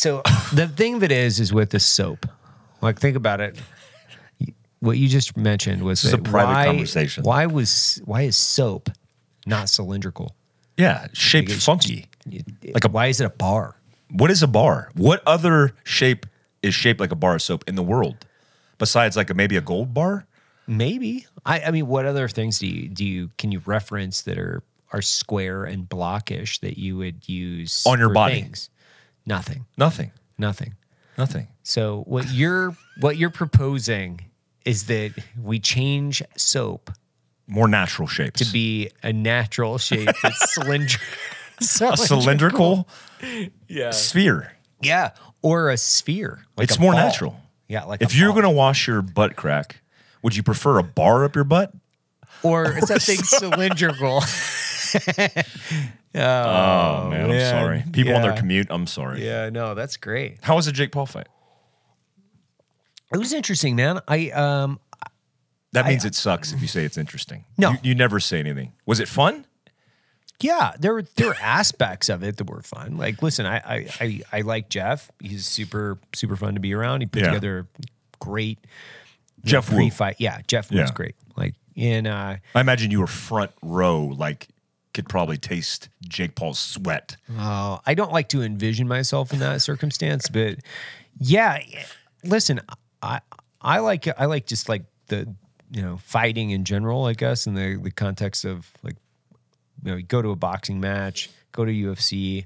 So the thing that is is with the soap. Like think about it. What you just mentioned was This a private why, conversation. Why was why is soap not cylindrical? Yeah, shaped Like, funky. Like a, why is it a bar? What is a bar? What other shape is shaped like a bar of soap in the world? Besides like a, maybe a gold bar? Maybe. I, I mean, what other things do you do you can you reference that are are square and blockish that you would use On your body? Things? Nothing. Nothing. Nothing. Nothing. So what you're what you're proposing is that we change soap More natural shapes. to be a natural shape that's cylinder- a cylindrical yeah. sphere. Yeah, or a sphere. like it's a more ball. natural. Yeah, like If you're to wash your butt crack, would you prefer a bar up your butt? or is that thing cylindrical? Oh, man, I'm man. sorry. People on their Yeah. commute, I'm sorry. yeah, no, that's great. How was the Jake Paul fight? It was interesting, man. I um That means it sucks if you say it's interesting. No. You, you never say anything. Was it fun? Yeah, there were there were aspects of it that were fun. Like, listen, I I I, I like Jeff. He's super super fun to be around. He put Yeah. together great Jeff Wu. pre fight. Yeah, Jeff was Yeah. great. Like, and uh, I imagine you were front row, like could probably taste Jake Paul's sweat. uh, I don't like to envision myself in that circumstance, but yeah, listen, I I like I like just like the you know fighting in general. I guess in the the context of like you know you go to a boxing match, go to UFC,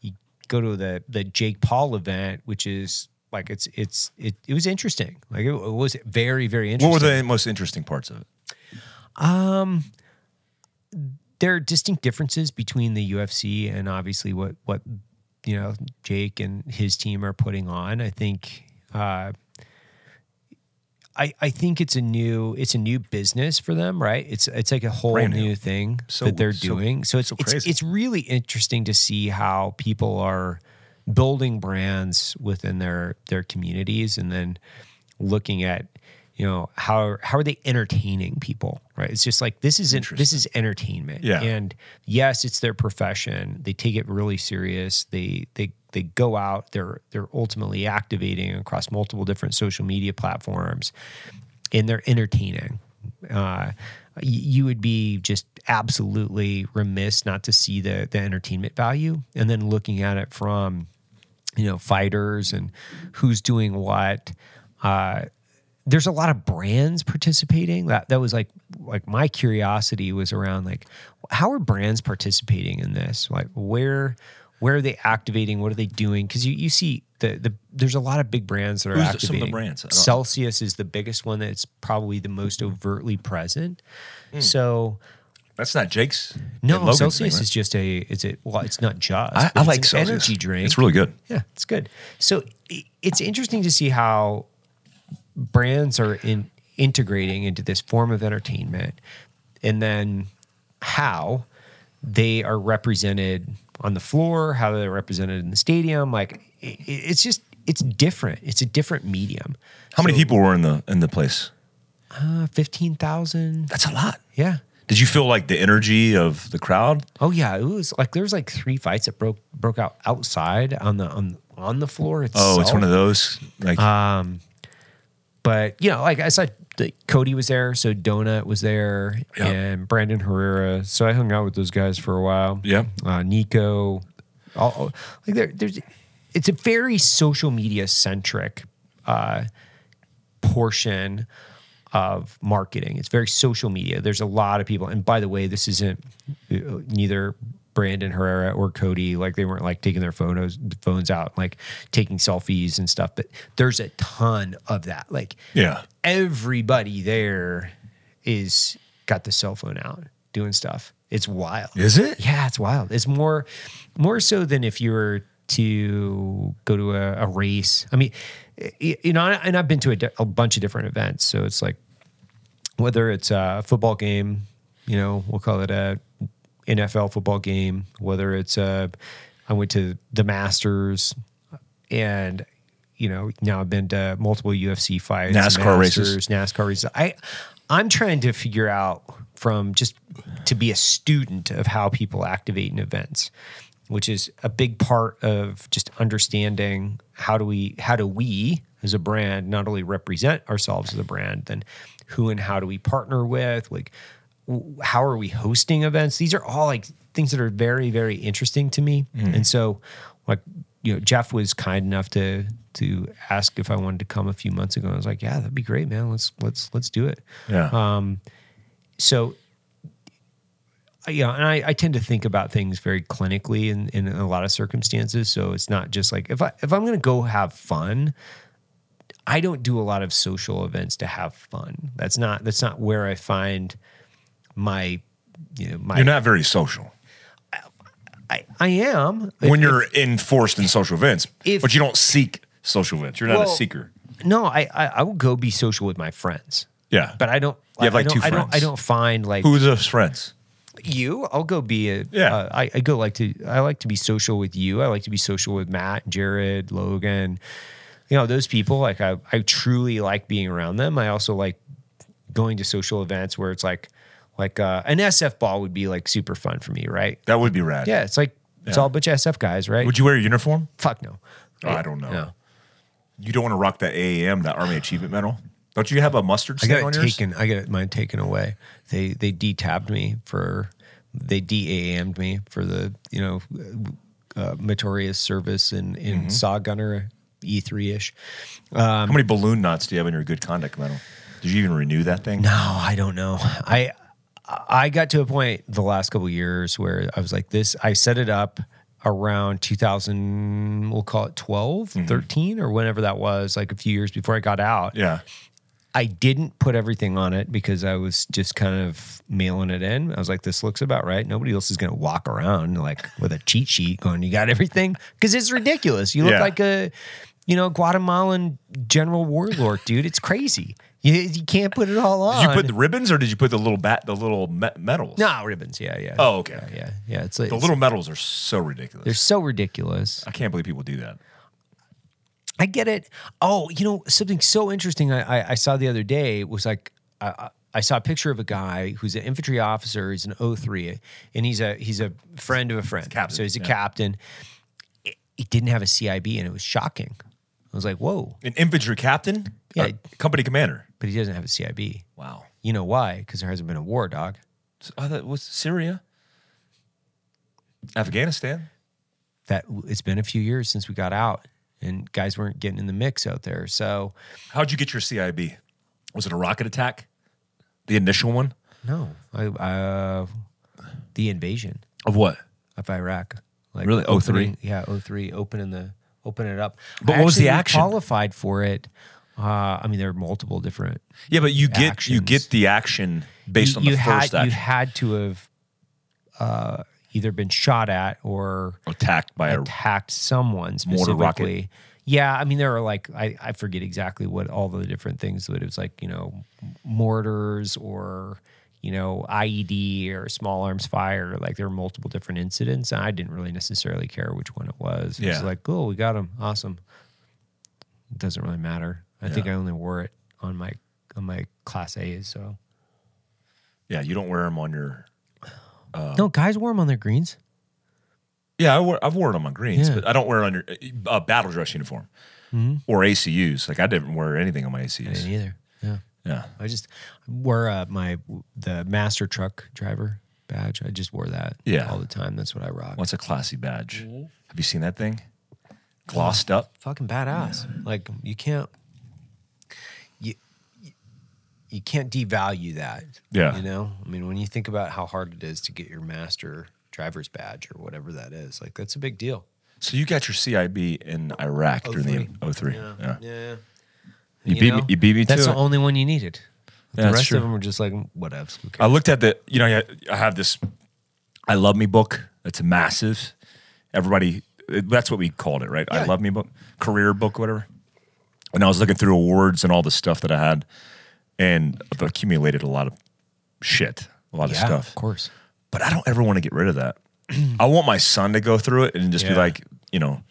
you go to the the Jake Paul event, which is like it's it's it it was interesting. Like it, it was very very interesting. What were the most interesting parts of it? There are distinct differences between the UFC and obviously what what you know Jake and his team are putting on. I think uh, I I think it's a new it's a new business for them, right? It's it's like a whole new. new thing So- that they're so- doing. So it's so it's it's really interesting to see how people are building brands within their their communities and then looking at you know how how are they entertaining people right? It's just like this isn't this is entertainment. Yeah. and yes it's their profession. They take it really serious. They they they go out. They're they're ultimately activating across multiple different social media platforms and they're entertaining. Uh, you would be just absolutely remiss not to see the the entertainment value. And then looking at it from you know fighters and who's doing what uh there's a lot of brands participating that that was like like my curiosity was around like how are brands participating in this like where where are they activating what are they doing because you, you see the, the there's a lot of big brands that are Who's the- some of the brands? Celsius is the biggest one that's probably the most overtly present Hmm. so That's not Jake's. no celsius thing, right? is just a it's a well it's not just I, I like Celsius. energy drink It's really good. yeah, it's good. So i- it's interesting to see how brands are in integrating into this form of entertainment, and then how they are represented on the floor, how they're represented in the stadium. Like i- i- it's just it's different. It's a different medium. How many people were in the in the place? Uh, Fifteen thousand. That's a lot. Yeah. Did you feel like the energy of the crowd? Oh yeah, it was like there was like three fights that broke broke out outside on the on on the floor itself. Oh, it's one of those. Like but you know, like I said, the, Cody was there, so Donut was there, Yeah. and Brandon Herrera. So I hung out with those guys for a while. Yeah. uh, Nico, all, all- like there, there's, it's a very social media centric uh, portion of marketing. It's very social media. There's a lot of people, and by the way, this isn't uh, neither Brandon Herrera or Cody. Like they weren't like taking their photos phones out, like taking selfies and stuff. But there's a ton of that. Like yeah. everybody there is got the cell phone out doing stuff. It's wild. Is it? Yeah, it's wild. It's more more so than if you were to go to a, a race. I mean, you know, and I've been to a, a bunch of different events. So it's like whether it's a football game, you know, we'll call it a NFL football game, whether it's a, I went to the Masters and, you know, now I've been to multiple UFC fights, NASCAR races. NASCAR races. I, I'm trying to figure out from just to be a student of how people activate in events. which is a big part of just understanding how do we how do we as a brand not only represent ourselves as a brand, then who and how do we partner with, like how are we hosting events? These are all like things that are very very interesting to me, and so like you know Jeff was kind enough to to ask if I wanted to come a few months ago. I was like, yeah, that'd be great, man. Let's let's let's do it Yeah. Um, so yeah and I, I tend to think about things very clinically in, in a lot of circumstances so it's not just like if i if i'm going to go have fun i don't do a lot of social events to have fun that's not that's not where i find my you know my You're not very social I, I am when you're enforced in social events, if- but you don't seek social events. You're not a seeker. no I, I i will go be social with my friends Yeah. but i don't You have, I like, don't, two I don't i don't find like Who's those friends? you i'll go be a Yeah. uh, I, I go like to i like to be social with you i like to be social with matt jared logan you know those people like i, I truly like being around them i also like going to social events where it's like like uh, an sf ball would be like super fun for me right That would be rad. yeah it's like it's Yeah. all a bunch of sf guys right Would you wear a uniform? fuck no Oh, I don't know. no You don't want to rock that AAM, that Army Achievement Medal. Don't you have a mustard I got on it yours? taken. I got mine taken away. They they detabbed me for they DAM'd me for the you know uh, meritorious service in in Mm-hmm. Saw Gunner E three ish. How many balloon knots do you have in your good conduct medal? Did you even renew that thing? No, I don't know. I I got to a point the last couple of years where I was like this. I set it up around 2000 we'll call it 12 Mm-hmm. 13 or whenever that was like a few years before i got out Yeah. I didn't put everything on it because I was just kind of mailing it in. I was like, this looks about right. Nobody else is going to walk around like with a cheat sheet going, you got everything? Because it's ridiculous. You look Yeah. like a, you know, Guatemalan general warlord, dude. It's crazy. You, you can't put it all on. Did you put the ribbons or did you put the little bat, the little me- medals? no ribbons. Yeah, yeah. Oh, okay. Yeah, yeah. yeah. It's like The little medals are so ridiculous. they're so ridiculous. I can't believe people do that. I get it. Oh, you know something so interesting I, I, I saw the other day was like I, I- saw a picture of a guy who's an infantry officer. He's an 03, and he's a he's a friend of a friend. captain, so he's a yeah. captain. He- He didn't have a CIB, and it was shocking. I was like, whoa, An infantry captain? Yeah. Company commander. But he doesn't have a CIB. Wow. You know why? Because there hasn't been a war, dog. Oh, that was Syria, Afghanistan. That it's been a few years since we got out, and guys weren't getting in the mix out there. So How'd you get your CIB? Was it a rocket attack? The initial one no, I, uh, the invasion. of what? of Iraq. Like Really? 03? opening- Yeah, 03, opening the opening it up. But I what was the action? Qualified for it. Uh, I mean, there are multiple different. Yeah, but you get you get the action based you, on the you had first you had to have uh, either been shot at or attacked by a attacked someone Mortar rocket. specifically. Yeah, I mean, there are like I, I forget exactly what all the different things, but it was like you know mortars or you know IED or small arms fire. Like there were multiple different incidents, and I didn't really necessarily care which one it was. It was like, cool, we got him, awesome. It doesn't really matter. I think I only wore it on my on my class A's. So yeah. You don't wear them on your. Uh, no, guys wore them on their greens. Yeah, I wear, I've worn them on greens, Yeah. but I don't wear it on your uh, battle dress uniform or ACUs. Like I didn't wear anything on my I ACUs. didn't either. Yeah. Yeah, I just wore uh, my the master truck driver badge. I just wore that Yeah. all the time. That's what I rock. what's a classy badge? Mm-hmm. Have you seen that thing? Glossed up. Fucking badass. Like you can't you you- you can't devalue that. Yeah. You know? I mean, when you think about how hard it is to get your master driver's badge or whatever that is, like that's a big deal. So you got your CIB in Iraq during the 03. Yeah. Yeah. You, beat me, you beat me That's it. the only one you needed. The Yeah, that's rest true. of them were just like whatevs. Who I looked at the, you know, I- I have this I Love Me book. It's massive. Everybody, that's what we called it, right? I Love Me book, career book, whatever. And I was looking through awards and all the stuff that I had, and I've accumulated a lot of shit, a lot of yeah, stuff. of course. But I don't ever want to get rid of that. I want my son to go through it and just be like, you know,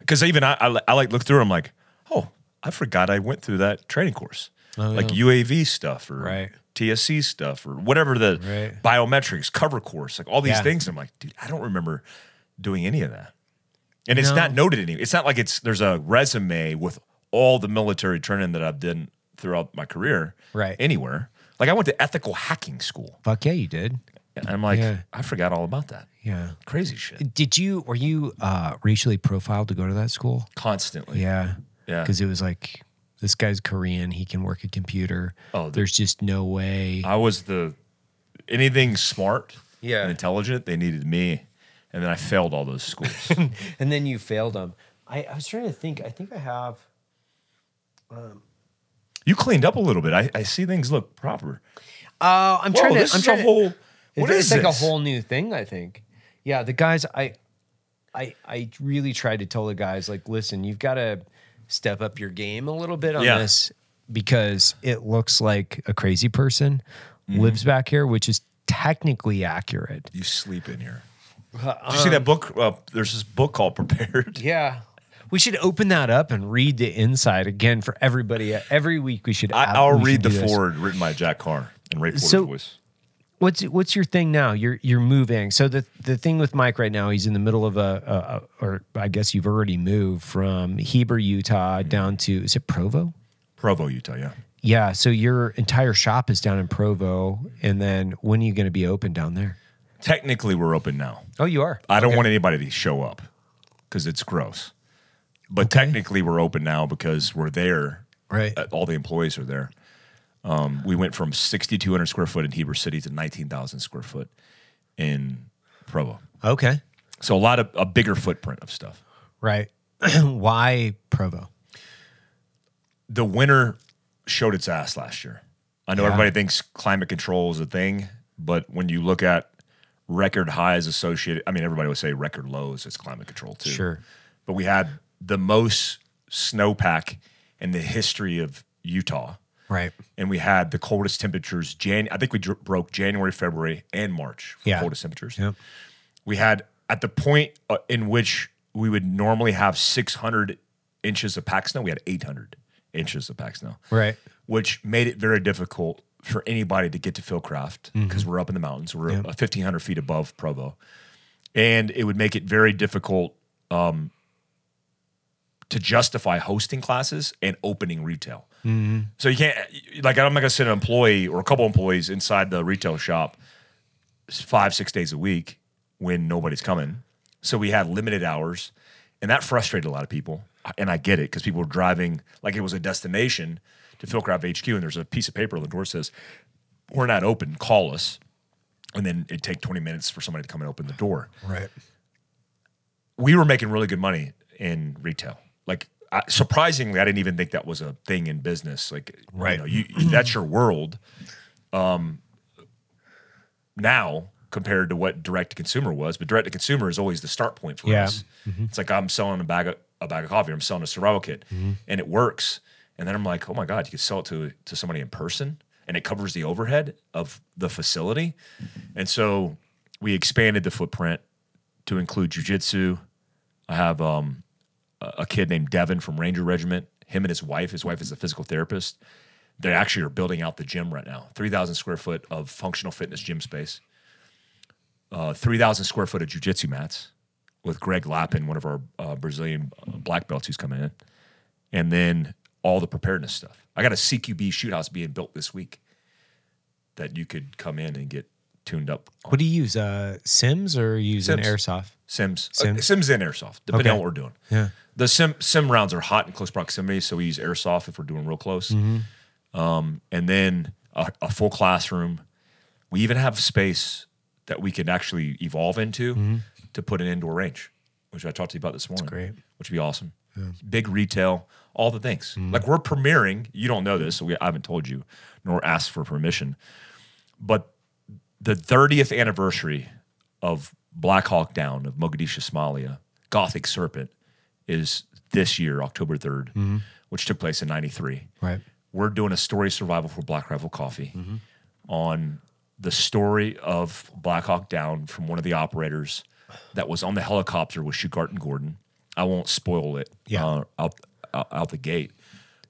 because even I, I, I like look through. it, I'm like, oh, I forgot I went through that training course, Oh, like yeah. UAV stuff or Right. TSC stuff or whatever the Right. biometrics cover course, like all these Yeah. things. I'm like, dude, I don't remember doing any of that. And it's No. not noted any. It's not like it's there's a resume with all the military training that I've done throughout my career. Right. Anywhere. Like I went to ethical hacking school. Fuck yeah, you did. And I'm like, Yeah. I forgot all about that. Yeah. Crazy shit. Did you were you uh, racially profiled to go to that school? Constantly. Yeah. Yeah. Because it was like this guy's Korean. He can work a computer. Oh, the- there's just no way. I was the anything smart Yeah. and intelligent, they needed me. And then I failed all those schools. and then you failed them. I, I was trying to think. I think I have. You cleaned up a little bit. I, I see things look proper. Uh, I'm Whoa, trying to. this I'm is trying a to- whole what it's is like this? a whole new thing. I think. Yeah, the guys. I, I, I really tried to tell the guys like, listen, you've got to step up your game a little bit on Yeah. this because it looks like a crazy person Mm-hmm. lives back here, which is technically accurate. You sleep in here. Did you see that book? Uh, there's this book called Prepared. Yeah. We should open that up and read the inside again for everybody. Every week we should. I, I'll we should read the forward written by Jack Carr and Ray Porter's So- voice. What's what's your thing now? You're you're moving. So the the thing with Mike right now, he's in the middle of a, a, a or I guess you've already moved from Heber, Utah, mm-hmm. down to is it Provo? Provo, Utah, yeah. Yeah. So your entire shop is down in Provo, and then when are you going to be open down there? Technically, we're open now. Oh, you are. I don't want anybody to show up because it's gross. But technically, we're open now because we're there. Right. Uh, All the employees are there. Um, we went from 6,200 square foot in Heber City to 19,000 square foot in Provo. Okay. So a lot of a bigger footprint of stuff. Right. Why Provo? the winter showed its ass last year. I know Yeah. everybody thinks climate control is a thing, but when you look at record highs associated, I mean, everybody would say record lows is climate control too. Sure. But we had the most snowpack in the history of Utah. Right. And we had the coldest temperatures. Jan- I think we dr- broke January, February, and March for Yeah. coldest temperatures. Yep. We had at the point uh, in which we would normally have 600 inches of pack snow, we had 800 inches of pack snow Right. which made it very difficult for anybody to get to Fieldcraft because we're up in the mountains. We're uh 1,500 feet above Provo. And it would make it very difficult um, to justify hosting classes and opening retail. Mm-hmm. So you can't, like, I'm not to send an employee or a couple employees inside the retail shop five, six days a week when nobody's coming. So we had limited hours, and that frustrated a lot of people. And I get it because people were driving like it was a destination to Fieldcraft HQ, and there's a piece of paper on the door that says, "We're not open. Call us." And then it'd take 20 minutes for somebody to come and open the door. Right. We were making really good money in retail. Like I, surprisingly, I didn't even think that was a thing in business. Like, Right. you know, you, that's your world. Um, now compared to what direct to consumer was, but direct to consumer is always the start point for Yeah. us. It's like I'm selling a bag of a bag of coffee. I'm selling a survival kit, and it works. And then I'm like, oh my god, you could sell it to to somebody in person, and it covers the overhead of the facility. And so we expanded the footprint to include jujitsu. I have um, a kid named Devin from Ranger Regiment. Him and his wife. His wife is a physical therapist. They actually are building out the gym right now. Three thousand square foot of functional fitness gym space. Uh, Three thousand square foot of jujitsu mats with Greg Lappin, one of our uh, Brazilian uh, black belts who's coming in, and then all the preparedness stuff. I got a CQB shoot house being built this week that you could come in and get tuned up. on. What do you use? Uh, Sims or use an Sims. airsoft? Sims, Sims? Uh, Sims and airsoft, depending Okay. on what we're doing. Yeah. The sim sim rounds are hot in close proximity, so we use airsoft if we're doing real close. Mm-hmm. Um, and then a, a full classroom. We even have space that we can actually evolve into to put an indoor range, which I talked to you about this morning. Mm-hmm. great. Which would be awesome. Big retail, all the things. Mm-hmm. Like we're premiering. You don't know this, so we, I haven't told you, nor asked for permission. But the 30th anniversary of Black Hawk Down of Mogadishu, Somalia, Gothic Serpent, is this year, October 3rd, which took place in 93. Right. We're doing a story survival for Black Rifle Coffee on the story of Black Hawk Down from one of the operators that was on the helicopter with Shugart and Gordon. I won't spoil it Yeah. uh, out, out, out the gate,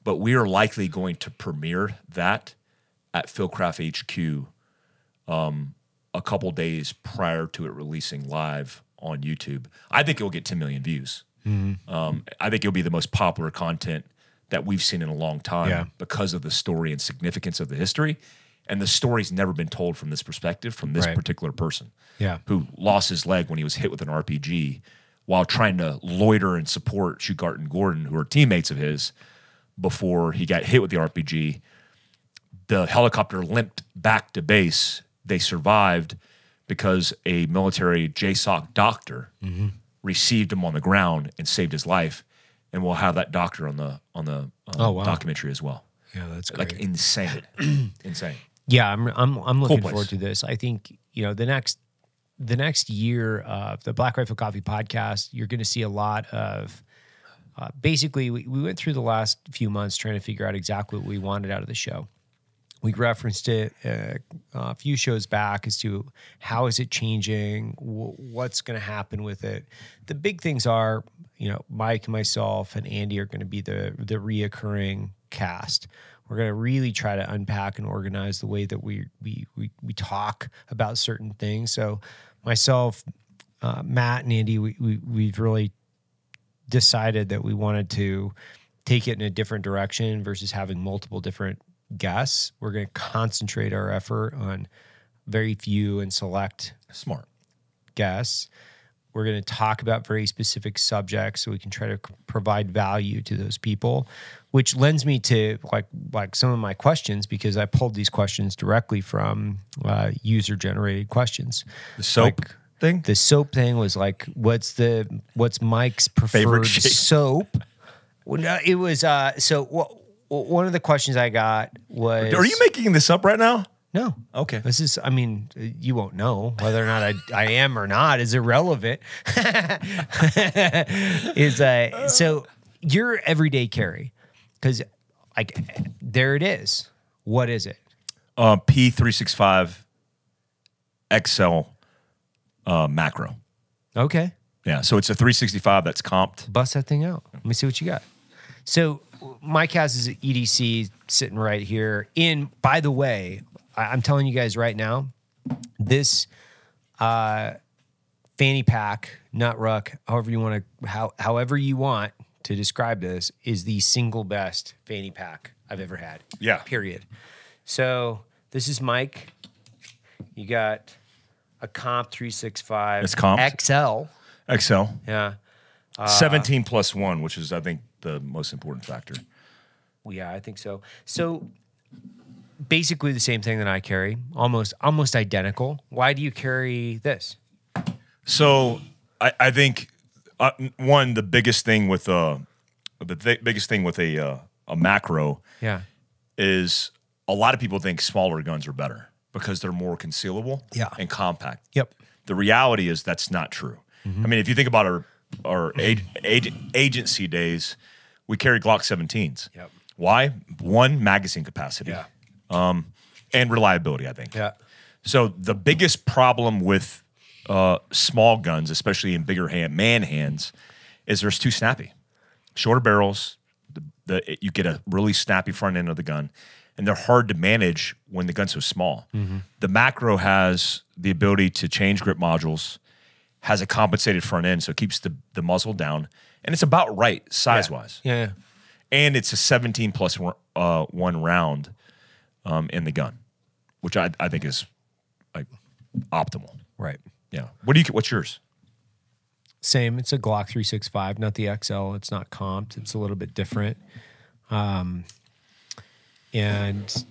but we are likely going to premiere that at Fieldcraft HQ um, a couple days prior to it releasing live on YouTube. I think it'll get 10 million views. Um, I think it'll be the most popular content that we've seen in a long time Yeah. because of the story and significance of the history. And the story's never been told from this perspective, from this Right. particular person Yeah. who lost his leg when he was hit with an RPG while trying to loiter and support Shugart and Gordon, who are teammates of his, before he got hit with the RPG. The helicopter limped back to base. They survived because a military JSOC doctor received him on the ground and saved his life. And we'll have that doctor on the on the uh, Oh, wow. documentary as well. Yeah, that's Like insane, insane. Yeah, I'm I'm I'm looking place. forward to this. I think you know the next the next year of the Black Rifle Coffee podcast, you're going to see a lot of. Uh, basically, we, we went through the last few months trying to figure out exactly what we wanted out of the show. We referenced it uh, a few shows back as to how is it changing, wh- what's going to happen with it. The big things are, you know, Mike myself and Andy are going to be the the reoccurring cast. We're going to really try to unpack and organize the way that we we we, we talk about certain things. So, myself, uh, Matt, and Andy, we, we we've really decided that we wanted to take it in a different direction versus having multiple different guests. We're going to concentrate our effort on very few and select Smart. guests. We're going to talk about very specific subjects so we can try to provide value to those people, which lends me to like like some of my questions because I pulled these questions directly from uh, user generated questions. The soap Like, thing. The soap thing was like, what's the what's Mike's preferred Favorite soap? Well, no, it was uh. So wha- one of the questions I got was, Are you making this up right now? no? Okay. This is, I mean, you won't know whether or not I, I am or not is irrelevant. is uh, so your everyday carry, because like there it is. What is it? Uh, P365 XL uh, macro. Okay, Yeah. So it's a 365 that's comped. bust that thing out. Let me see what you got. So Mike has his EDC sitting right here. In by the way, I, I'm telling you guys right now, this uh, fanny pack, nut ruck, however you want to, how, however you want to describe this, is the single best fanny pack I've ever had. Yeah. Period. So this is Mike. You got a Comp 365 It's comped? XL. XL. Yeah. Uh, 17 plus one, which is, I think, the most important factor. Well, Yeah, I think so. So basically the same thing that I carry, almost almost identical. Why do you carry this? So I, I think uh, one the biggest thing with uh the th- biggest thing with a uh, a macro Yeah. is a lot of people think smaller guns are better because they're more concealable Yeah. and compact. Yep. The reality is that's not true. I mean, if you think about our our ag- ag- agency days, we carried Glock 17s. Yep. Why? One magazine capacity and reliability. I think. Yeah. So the biggest problem with uh, small guns, especially in bigger hand man hands, is there's too snappy. Shorter barrels, the, the you get a really snappy front end of the gun, and they're hard to manage when the gun's so small. The macro has the ability to change grip modules, has a compensated front end, so it keeps the the muzzle down, and it's about right size wise Yeah. yeah. and it's a 17 plus one- uh, one round um, in the gun, which I, I think is like optimal. Right. Yeah. What do you? What's yours? Same. It's a Glock 365, not the XL. It's not comped. It's a little bit different. Um, and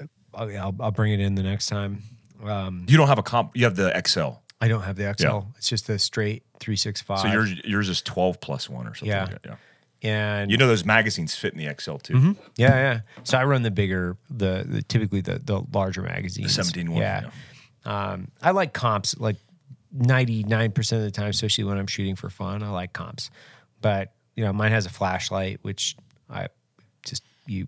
uh, I'll, I'll, I'll bring it in the next time. Um, You don't have a comp. You have the XL. I don't have the XL. Yeah. It's just the straight 365. So yours yours is 12 plus one or something. Yeah. Like that. Yeah. and You know those magazines fit in the XL too. Mm-hmm. Yeah, yeah. So I run the bigger, the, the typically the the larger magazines. 17 one. Yeah. Um, I like comps like ninety nine percent of the time, especially when I'm shooting for fun. I like comps, but you know, mine has a flashlight, which I just you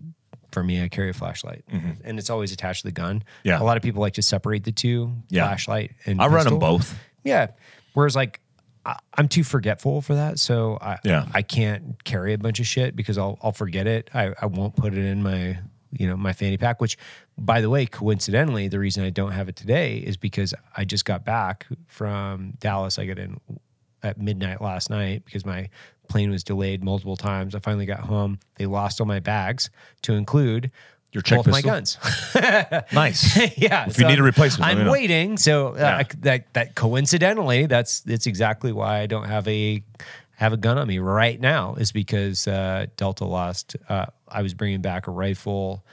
for me, I carry a flashlight, and it's always attached to the gun. Mm-hmm. Yeah. a lot of people like to separate the two, Yeah. flashlight and I run them both. Yeah. Whereas like I, I'm too forgetful for that, so I Yeah. I can't carry a bunch of shit because I'll I'll forget it. I, I won't put it in my you know, my fanny pack. Which, by the way, coincidentally, the reason I don't have it today is because I just got back from Dallas. I got in at midnight last night because my plane was delayed multiple times. I finally got home. They lost all my bags, to include Your check both my guns. Nice. yeah. If you need a replacement, I'm waiting. So uh, Yeah. that that coincidentally, that's that's exactly why I don't have a have a gun on me right now is because uh, Delta lost. Uh, I was bringing back a rifle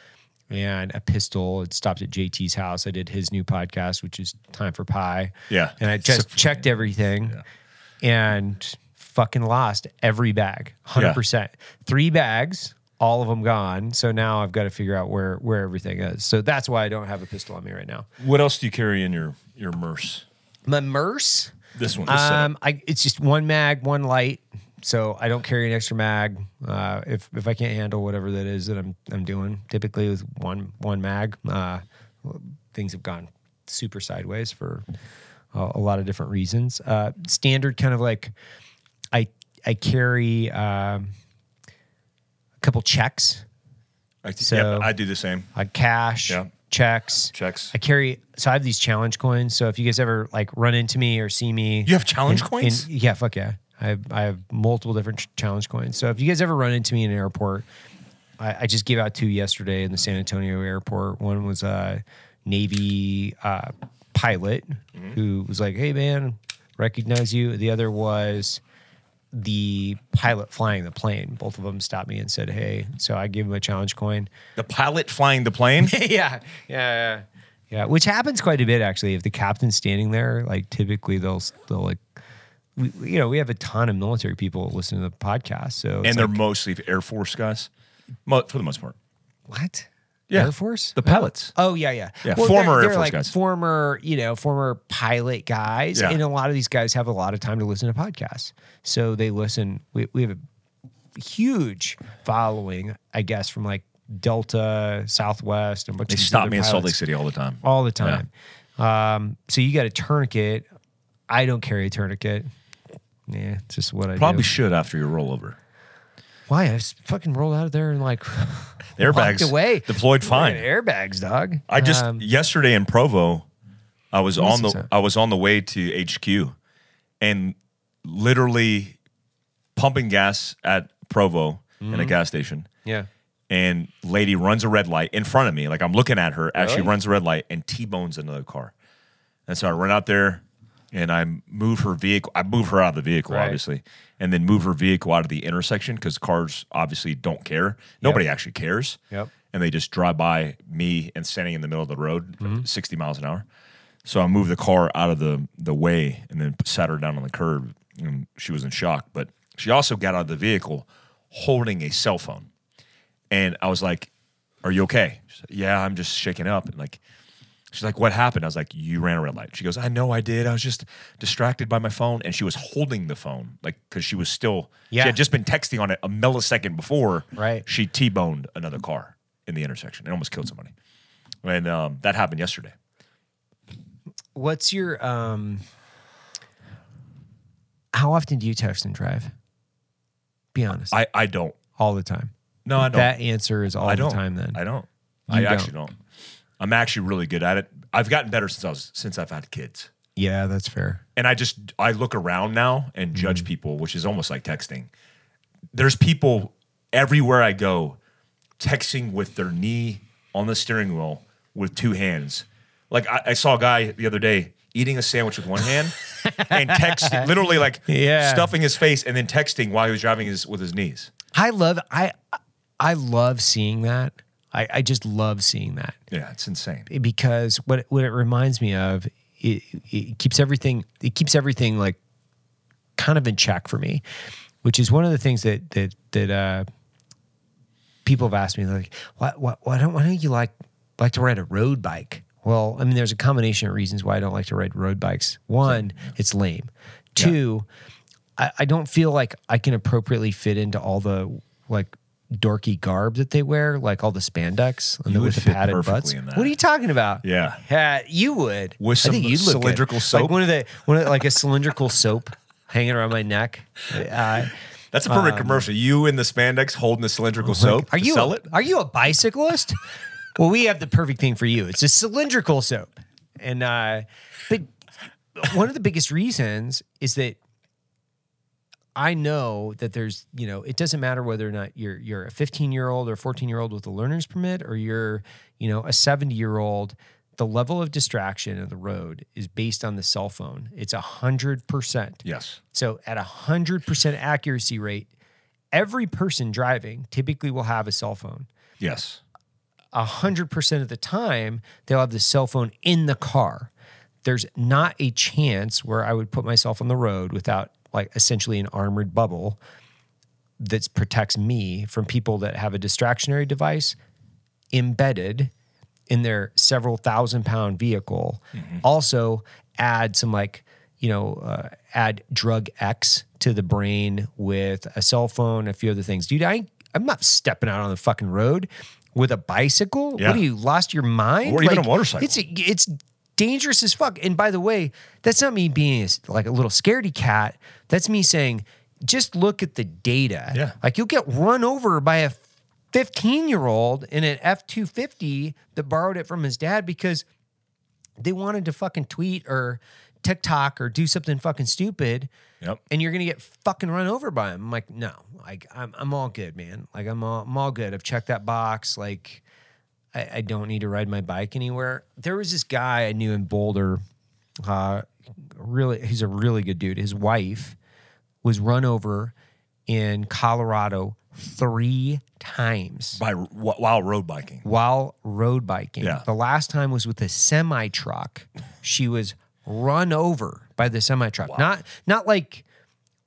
and a pistol. It stopped at JT's house. I did his new podcast, which is Time for Pie. Yeah. and I just checked everything and fucking lost every bag, hundred percent. Three bags. All of them gone. So now I've got to figure out where where everything is. So that's why I don't have a pistol on me right now. What else do you carry in your your Merce? My Merce, This one. This um, I it's just one mag, one light. So I don't carry an extra mag. Uh, if if I can't handle whatever that is that I'm I'm doing, typically with one one mag, uh, things have gone super sideways for a, a lot of different reasons. Uh, standard kind of like I I carry um, a couple checks, I, so- yeah, I do the same. uh, cash, Yeah. checks, Checks. I carry so I have these challenge coins. So if you guys ever like run into me or see me, You have challenge in- coins? in- yeah, fuck yeah. I have, I have multiple different challenge coins. So if you guys ever run into me in an airport, I, I just gave out two yesterday in the San Antonio airport. One was a Navy uh, pilot Mm-hmm. who was like, "Hey man, recognize you." The other was the pilot flying the plane. Both of them stopped me and said, "Hey." So I gave him a challenge coin. The pilot flying the plane. yeah, yeah, yeah, yeah. Which happens quite a bit actually. If the captain's standing there, like typically they'll they'll like, we, you know, we have a ton of military people listening to the podcast. So and they're like, mostly Air Force guys, for the most part. what? Yeah. Air Force, The pilots. Oh yeah, yeah, Yeah, they're- former Air they're Force like guys. former, you know, former pilot guys, Yeah. and a lot of these guys have a lot of time to listen to podcasts, so they listen. We we have a huge following, I guess, from like Delta, Southwest, and a bunch They of these stop other me in Salt Lake City all the time. all the time. Um, so you got a tourniquet. I don't carry a tourniquet. Yeah, it's just what I Probably do. should after your rollover. Why? I just fucking rolled out of there and like Airbags away. deployed fine. Airbags, dog. I just Um, yesterday in Provo, I was on the? I was on the way to HQ, and literally pumping gas at Provo in Mm-hmm. a gas station. yeah. And lady runs a red light in front of me, like I'm looking at her as she runs a red light and T-bones another car. And so I run out there and I move her vehicle. I move her out of the vehicle, Right. obviously, and then move her vehicle out of the intersection because cars obviously don't care. Nobody actually cares. Yep. And they just drive by me and standing in the middle of the road, Mm-hmm. 60 miles an hour. So I moved the car out of the the way and then sat her down on the curb, and she was in shock. But she also got out of the vehicle holding a cell phone, and I was like, "Are you okay?" Like, "Yeah, I'm just shaking up." And like, she's like, "What happened?" I was like, "You ran a red light." She goes, "I know I did. I was just distracted by my phone." And she was holding the phone, like, because she was still, Yeah. she had just been texting on it a millisecond before. Right. She t-boned another car in the intersection and almost killed somebody. And um, that happened yesterday. What's your um? How often do you text and drive? Be honest. I I don't. all the time. No, I don't. That answer is all I the don't. time. Then I don't. You I don't. actually don't. I'm actually really good at it. I've gotten better since I was since I've had kids. yeah, that's fair. And I just I look around now and judge Mm. people, which is almost like texting. There's people everywhere I go texting with their knee on the steering wheel with two hands. Like I, I saw a guy the other day eating a sandwich with one hand and texting, literally like Yeah. stuffing his face and then texting while he was driving his with his knees. I love I I love seeing that. I, I just love seeing that. Yeah, it's insane. because what what it reminds me of it, it keeps everything it keeps everything like kind of in check for me which is one of the things that that that uh people have asked me like why why, why don't why don't you like like to ride a road bike? Well i mean there's a combination of reasons why i don't like to ride road bikes. One it's lame. Two I, I don't feel like i can appropriately fit into all the like dorky garb that they wear like all the spandex and You the, with the padded butts what are you talking about Yeah. yeah, you would. With I think you'd look good. like one of the one of like a cylindrical soap hanging around my neck. Uh, That's a perfect commercial. You in the spandex holding the cylindrical soap. Are you sell a, it? Are you a bicyclist? well, we have the perfect thing for you. It's a cylindrical soap, and uh, but one of the biggest reasons is that I know that there's you know it doesn't matter whether or not you're you're a 15 year old or 14 year old with a learner's permit or you're you know a 70 year old. The level of distraction of the road is based on the cell phone. It's a hundred percent. Yes. So at a hundred percent accuracy rate, every person driving typically will have a cell phone. Yes. A hundred percent of the time, they'll have the cell phone in the car. There's not a chance where I would put myself on the road without like essentially an armored bubble that protects me from people that have a distractionary device embedded in their several thousand pound vehicle. Also, add some like, you know, uh, add drug X to the brain with a cell phone, a few other things. Dude, I, I'm not stepping out on the fucking road with a bicycle. Yeah. What are you, lost your mind? Or even a motorcycle. It's, it's dangerous as fuck. And by the way, that's not me being like a little scaredy cat. That's me saying, just look at the data. Yeah. Like you'll get run over by a 15 year old in an F 250 that borrowed it from his dad because they wanted to fucking tweet or TikTok or do something fucking stupid. Yep. And you're gonna get fucking run over by him. I'm like, no, like I'm, I'm all good, man. Like I'm all, I'm all good. I've checked that box. Like I, I don't need to ride my bike anywhere. There was this guy I knew in Boulder. Uh, really, he's a really good dude. His wife was run over in Colorado three times By while road biking. while road biking. Yeah. The last time was with a semi truck. She was run over by the semi truck. Not not like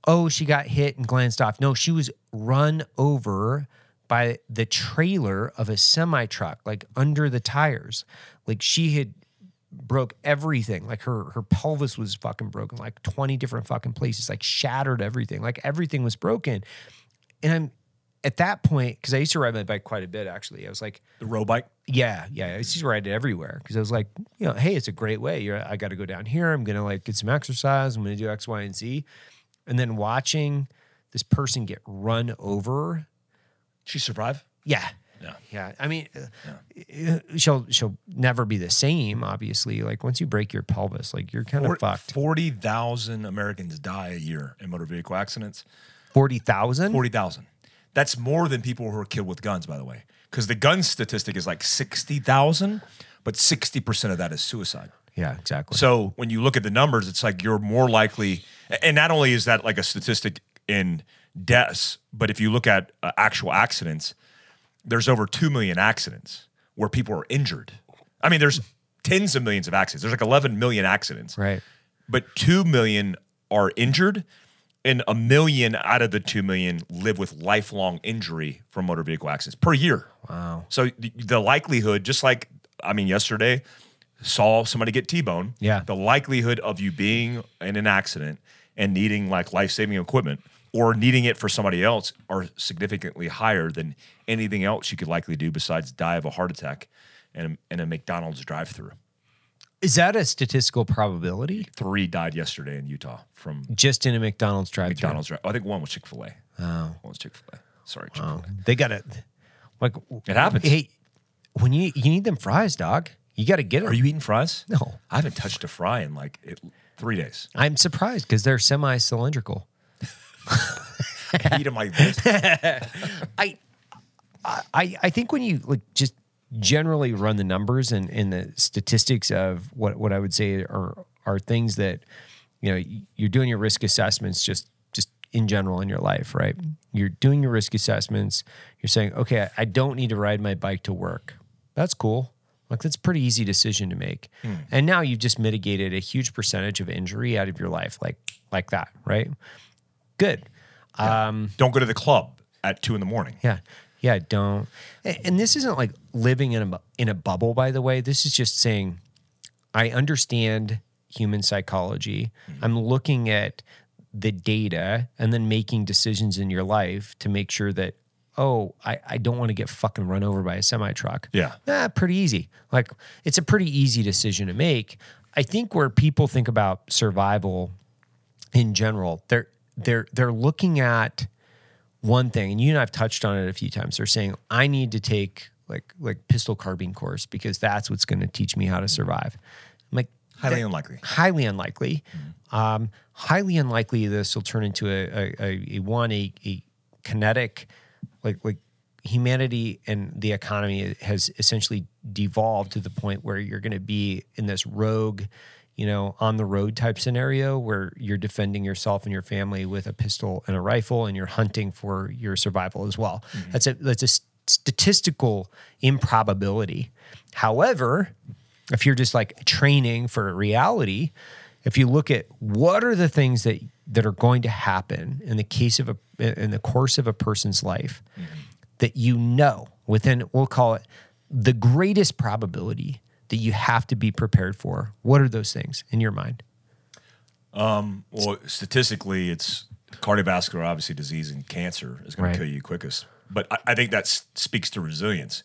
oh she got hit and glanced off. No, she was run over by the trailer of a semi truck like under the tires. Like she had broke everything. Like her her pelvis was fucking broken like 20 different fucking places. Like shattered everything. Like everything was broken. And I'm at that point cuz I used to ride my bike quite a bit actually. I was like The road bike. yeah, yeah. I used to ride it everywhere because I was like, you know, hey, it's a great way. You're, I got to go down here. I'm gonna like get some exercise. I'm gonna do X, Y, and Z, and then watching this person get run over. She survived. Yeah, Yeah. yeah. I mean, uh, she'll she'll never be the same. Obviously, like once you break your pelvis, like you're kind of fucked. Forty thousand Americans die a year in motor vehicle accidents. Forty thousand. Forty thousand. That's more than people who are killed with guns, by the way. Because the gun statistic is like sixty thousand, but sixty percent of that is suicide. Yeah, exactly. So when you look at the numbers, it's like you're more likely, and not only is that like a statistic in deaths, but if you look at uh, actual accidents, there's over 2 million accidents where people are injured. I mean, there's tens of millions of accidents. There's like 11 million accidents, right. but 2 million are injured, and a million out of the 2 million live with lifelong injury from motor vehicle accidents per year. Wow. So the, the likelihood, just like I mean, yesterday saw somebody get T-bone. Yeah. The likelihood of you being in an accident and needing like life-saving equipment or needing it for somebody else are significantly higher than anything else you could likely do besides die of a heart attack in a, in a McDonald's drive-through. Is that a statistical probability? Three died yesterday in Utah from Just in a McDonald's drive through. McDonald's. Drive. I think one was Chick-fil-A. Oh. One was Chick-fil-A. Sorry, Chick-fil-A. They got it. Like It happens. Hey, when you you need them fries, dog, you got to get them. Are you eating fries? No. I haven't touched a fry in like it, three days. I'm surprised because they're semi-cylindrical. I eat them like this. I, I, I think when you like just generally run the numbers and, and the statistics of what, what I would say are are things that you know you're doing your risk assessments just just in general in your life, right? You're doing your risk assessments. You're saying, okay, I don't need to ride my bike to work. That's cool. Like that's a pretty easy decision to make. And now you've just mitigated a huge percentage of injury out of your life, like like that, right? Good. Um, Don't go to the club at two in the morning. yeah. Yeah, don't. And this isn't like living in a in a bubble by the way. This is just saying I understand human psychology. I'm looking at the data and then making decisions in your life to make sure that oh, I, I don't want to get fucking run over by a semi truck. Yeah. Ah, pretty easy. Like it's a pretty easy decision to make. I think where people think about survival in general, they're they're they're looking at one thing, and you and I've touched on it a few times. They're saying I need to take like like pistol carbine course because that's what's going to teach me how to survive. I'm like Highly unlikely. Highly unlikely. Um, highly unlikely this will turn into a a, a, a one a, a kinetic like like humanity and the economy has essentially devolved to the point where you're going to be in this rogue you know on the road type scenario where you're defending yourself and your family with a pistol and a rifle and you're hunting for your survival as well. Mm-hmm. That's a that's a statistical improbability. However if you're just like training for reality if you look at what are the things that that are going to happen in the case of a in the course of a person's life mm-hmm. that you know within we'll call it the greatest probability that you have to be prepared for what are those things in your mind Well, statistically, it's cardiovascular, obviously, disease and cancer is going Right. to kill you quickest. But I, I think that s- speaks to resilience.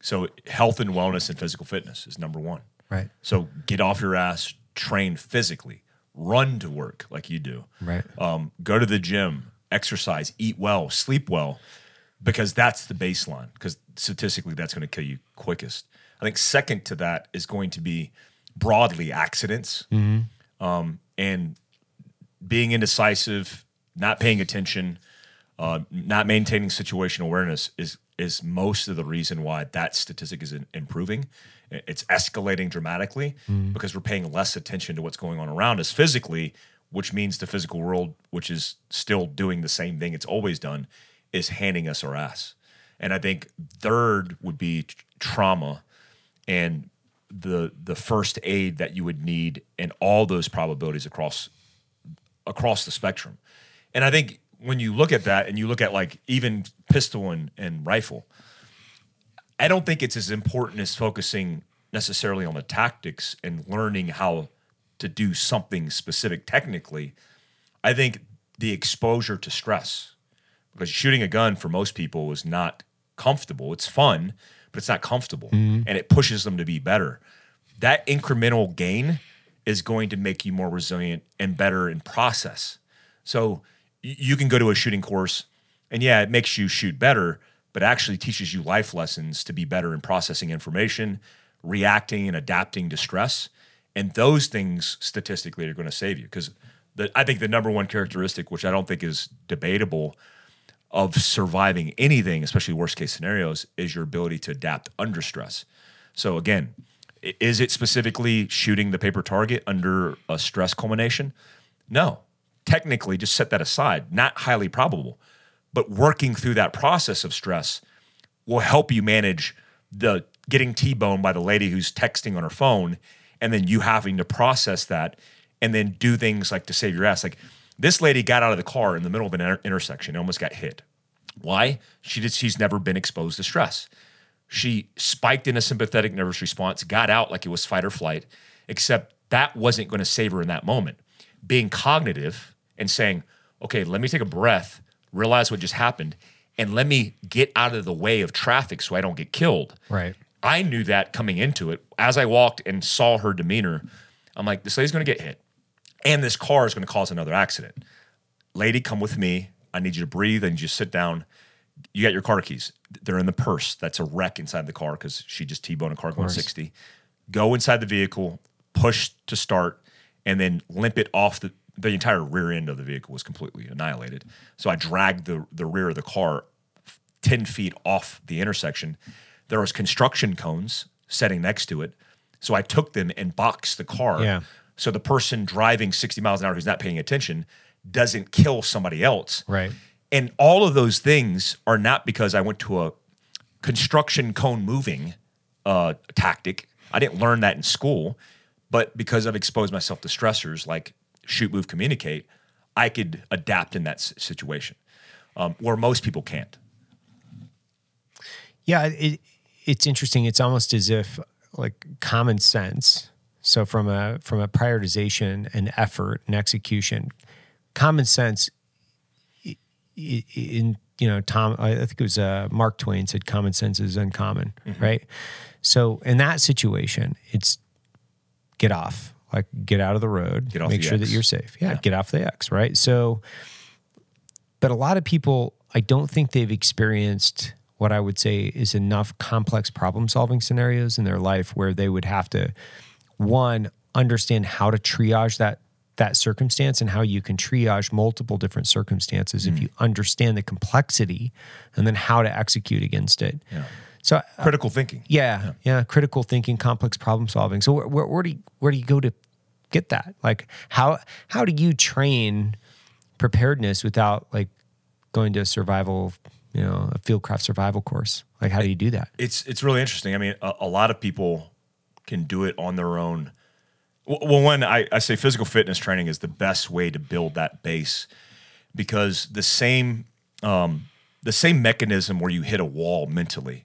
So, health and wellness and physical fitness is number one. Right. So, get off your ass, train physically, run to work like you do. Right. Um, go to the gym, exercise, eat well, sleep well, because that's the baseline. Because statistically, that's going to kill you quickest. I think second to that is going to be broadly accidents um, and being indecisive, not paying attention, uh, not maintaining situational awareness is is most of the reason why that statistic is improving. It's escalating dramatically because we're paying less attention to what's going on around us physically, which means the physical world, which is still doing the same thing it's always done, is handing us our ass. And I think third would be tr- trauma and the the first aid that you would need and all those probabilities across across the spectrum. And I think when you look at that and you look at like even pistol and, and rifle, I don't think it's as important as focusing necessarily on the tactics and learning how to do something specific technically. I think the exposure to stress, because shooting a gun for most people is not comfortable. It's fun, but it's not comfortable mm-hmm. and it pushes them to be better. That incremental gain is going to make you more resilient and better in process. So you can go to a shooting course and yeah, it makes you shoot better, but actually teaches you life lessons to be better in processing information, reacting and adapting to stress. And those things statistically are going to save you because I think the number one characteristic, which I don't think is debatable, of surviving anything, especially worst case scenarios, is your ability to adapt under stress. So again, is it specifically shooting the paper target under a stress culmination? No. Technically, just set that aside. Not highly probable. But working through that process of stress will help you manage the getting T-boned by the lady who's texting on her phone and then you having to process that and then do things like to save your ass. Like this lady got out of the car in the middle of an inter- intersection and almost got hit. Why? She did she's never been exposed to stress. She spiked in a sympathetic nervous response, got out like it was fight or flight, except that wasn't going to save her in that moment. Being cognitive and saying, okay, let me take a breath, realize what just happened, and let me get out of the way of traffic so I don't get killed. Right. I knew that coming into it. As I walked and saw her demeanor, I'm like, this lady's going to get hit, and this car is going to cause another accident. Lady, come with me. I need you to breathe. I need you to sit down. You got your car keys. They're in the purse. That's a wreck inside the car because she just T-boned a car going 60. Go inside the vehicle, push to start, and then limp it off the the entire rear end of the vehicle was completely annihilated. So I dragged the the rear of the car 10 feet off the intersection. There was construction cones setting next to it. So I took them and boxed the car. Yeah. So the person driving 60 miles an hour who's not paying attention doesn't kill somebody else. Right. And all of those things are not because I went to a construction cone moving uh, tactic. I didn't learn that in school, but because I've exposed myself to stressors like shoot, move, communicate, I could adapt in that s- situation um, where most people can't. Yeah, it it's interesting. It's almost as if like common sense. So from a from a prioritization and effort and execution, common sense. In you know, Tom, I think it was uh, Mark Twain said, "Common sense is uncommon." Right. So in that situation, it's get off, like get out of the road, Get off make sure that you're safe. Yeah, get off the X. Right. So, but a lot of people, I don't think they've experienced what I would say is enough complex problem solving scenarios in their life where they would have to one understand how to triage that that circumstance and how you can triage multiple different circumstances if mm. you understand the complexity and then how to execute against it. Yeah. So uh, Critical thinking. yeah, yeah, critical thinking, complex problem solving. So where, where, where do you, where do you go to get that? Like how how do you train preparedness without like going to a survival, you know, a fieldcraft survival course? Like how do you do that? it's it's really interesting. I mean, a, a lot of people can do it on their own. Well, when I, I say physical fitness training is the best way to build that base because the same um, the same mechanism where you hit a wall mentally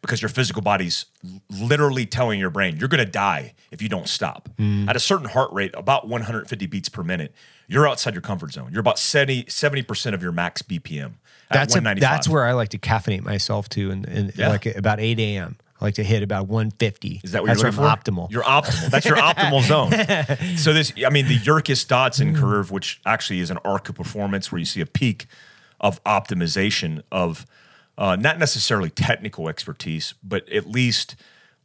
because your physical body's literally telling your brain you're going to die if you don't stop at a certain heart rate about 150 beats per minute you're outside your comfort zone you're about 70 percent of your max bpm That's a, that's where I like to caffeinate myself to, and, and Yeah. like about eight a.m. I like to hit about one fifty. Is that what that's you're looking optimal? for? You're optimal. That's your optimal zone. So this, I mean, the Yerkes. Dodson curve, which actually is an arc of performance where you see a peak of optimization of uh, not necessarily technical expertise, but at least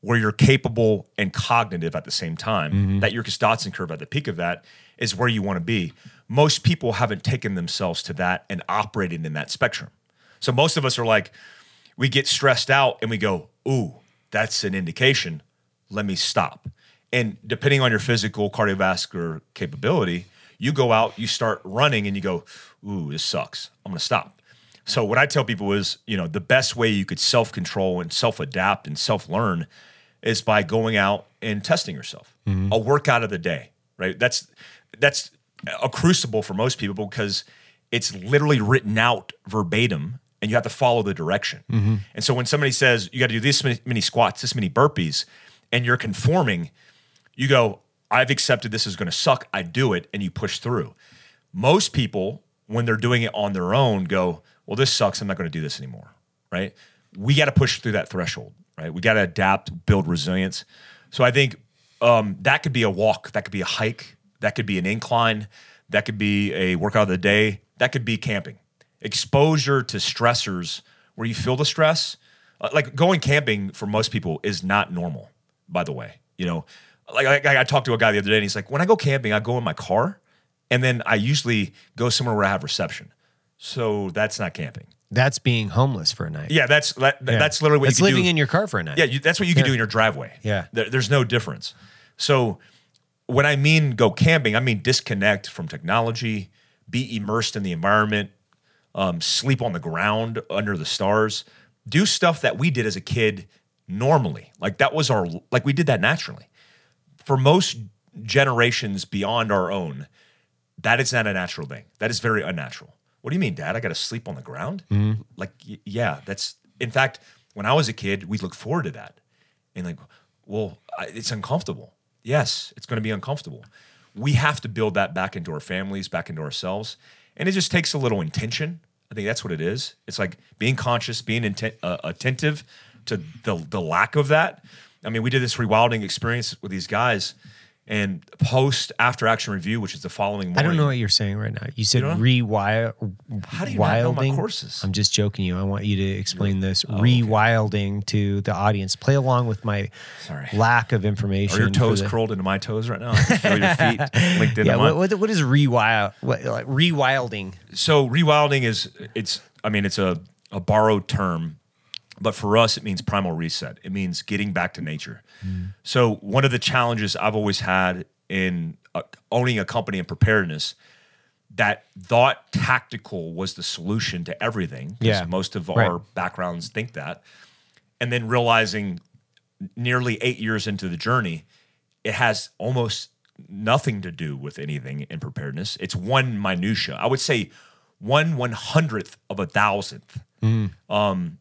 where you're capable and cognitive at the same time. Mm-hmm. That Yerkes Dodson curve at the peak of that is where you want to be. Most people haven't taken themselves to that and operated in that spectrum. So most of us are like, we get stressed out and we go, ooh, that's an indication. Let me stop. And depending on your physical cardiovascular capability, you go out, you start running, and you go, ooh, this sucks. I'm gonna stop. So what I tell people is, you know, the best way you could self-control and self-adapt and self-learn is by going out and testing yourself. Mm-hmm. A workout of the day, right? That's that's a crucible for most people because it's literally written out verbatim and you have to follow the direction. And so when somebody says you got to do this many, many squats, this many burpees, and you're conforming, you go, I've accepted this is going to suck. I do it, and you push through. Most people, when they're doing it on their own, go, Well, this sucks. I'm not going to do this anymore. Right? We got to push through that threshold. Right? We got to adapt, build resilience. So I think um, that could be a walk, that could be a hike, that could be an incline, that could be a workout of the day, that could be camping. Exposure to stressors where you feel the stress, uh, like going camping for most people is not normal. By the way, you know, like I, I talked to a guy the other day, and he's like, when I go camping, I go in my car, and then I usually go somewhere where I have reception. So that's not camping. That's being homeless for a night. Yeah, that's that, Yeah. that's literally what That's you living do. in your car for a night. Yeah, you, that's what you can do in your driveway. Yeah. There- there's no difference. So when I mean go camping, I mean disconnect from technology, be immersed in the environment, um, sleep on the ground under the stars, do stuff that we did as a kid normally. Like that was our like we did that naturally. For most generations beyond our own, that is not a natural thing. That is very unnatural. What do you mean, Dad? I got to sleep on the ground? Like, y- yeah, that's. In fact, when I was a kid, we looked forward to that, and like, well, I, it's uncomfortable. Yes, it's going to be uncomfortable. We have to build that back into our families, back into ourselves, and it just takes a little intention. I think that's what it is. It's like being conscious, being intent, uh, attentive to the the lack of that. I mean, we did this rewilding experience with these guys, and post after action review, which is the following morning. I don't know what you're saying right now. You said don't know? rewire. How do you not know my courses? I'm just joking you. I want you to explain this oh, rewilding to the audience. Play along with my Sorry. lack of information. Are your toes the- curled into my toes right now? Feel your feet linked into Yeah. what, what is rewild? What, like rewilding? so rewilding is it's I mean it's a, a borrowed term, but for us it means primal reset. It means getting back to nature. So one of the challenges I've always had in uh, owning a company and preparedness that thought tactical was the solution to everything. Yeah. most of Right. our backgrounds think that, and then realizing nearly eight years into the journey, it has almost nothing to do with anything in preparedness. It's one minutia. I would say one one hundredth of a thousandth um,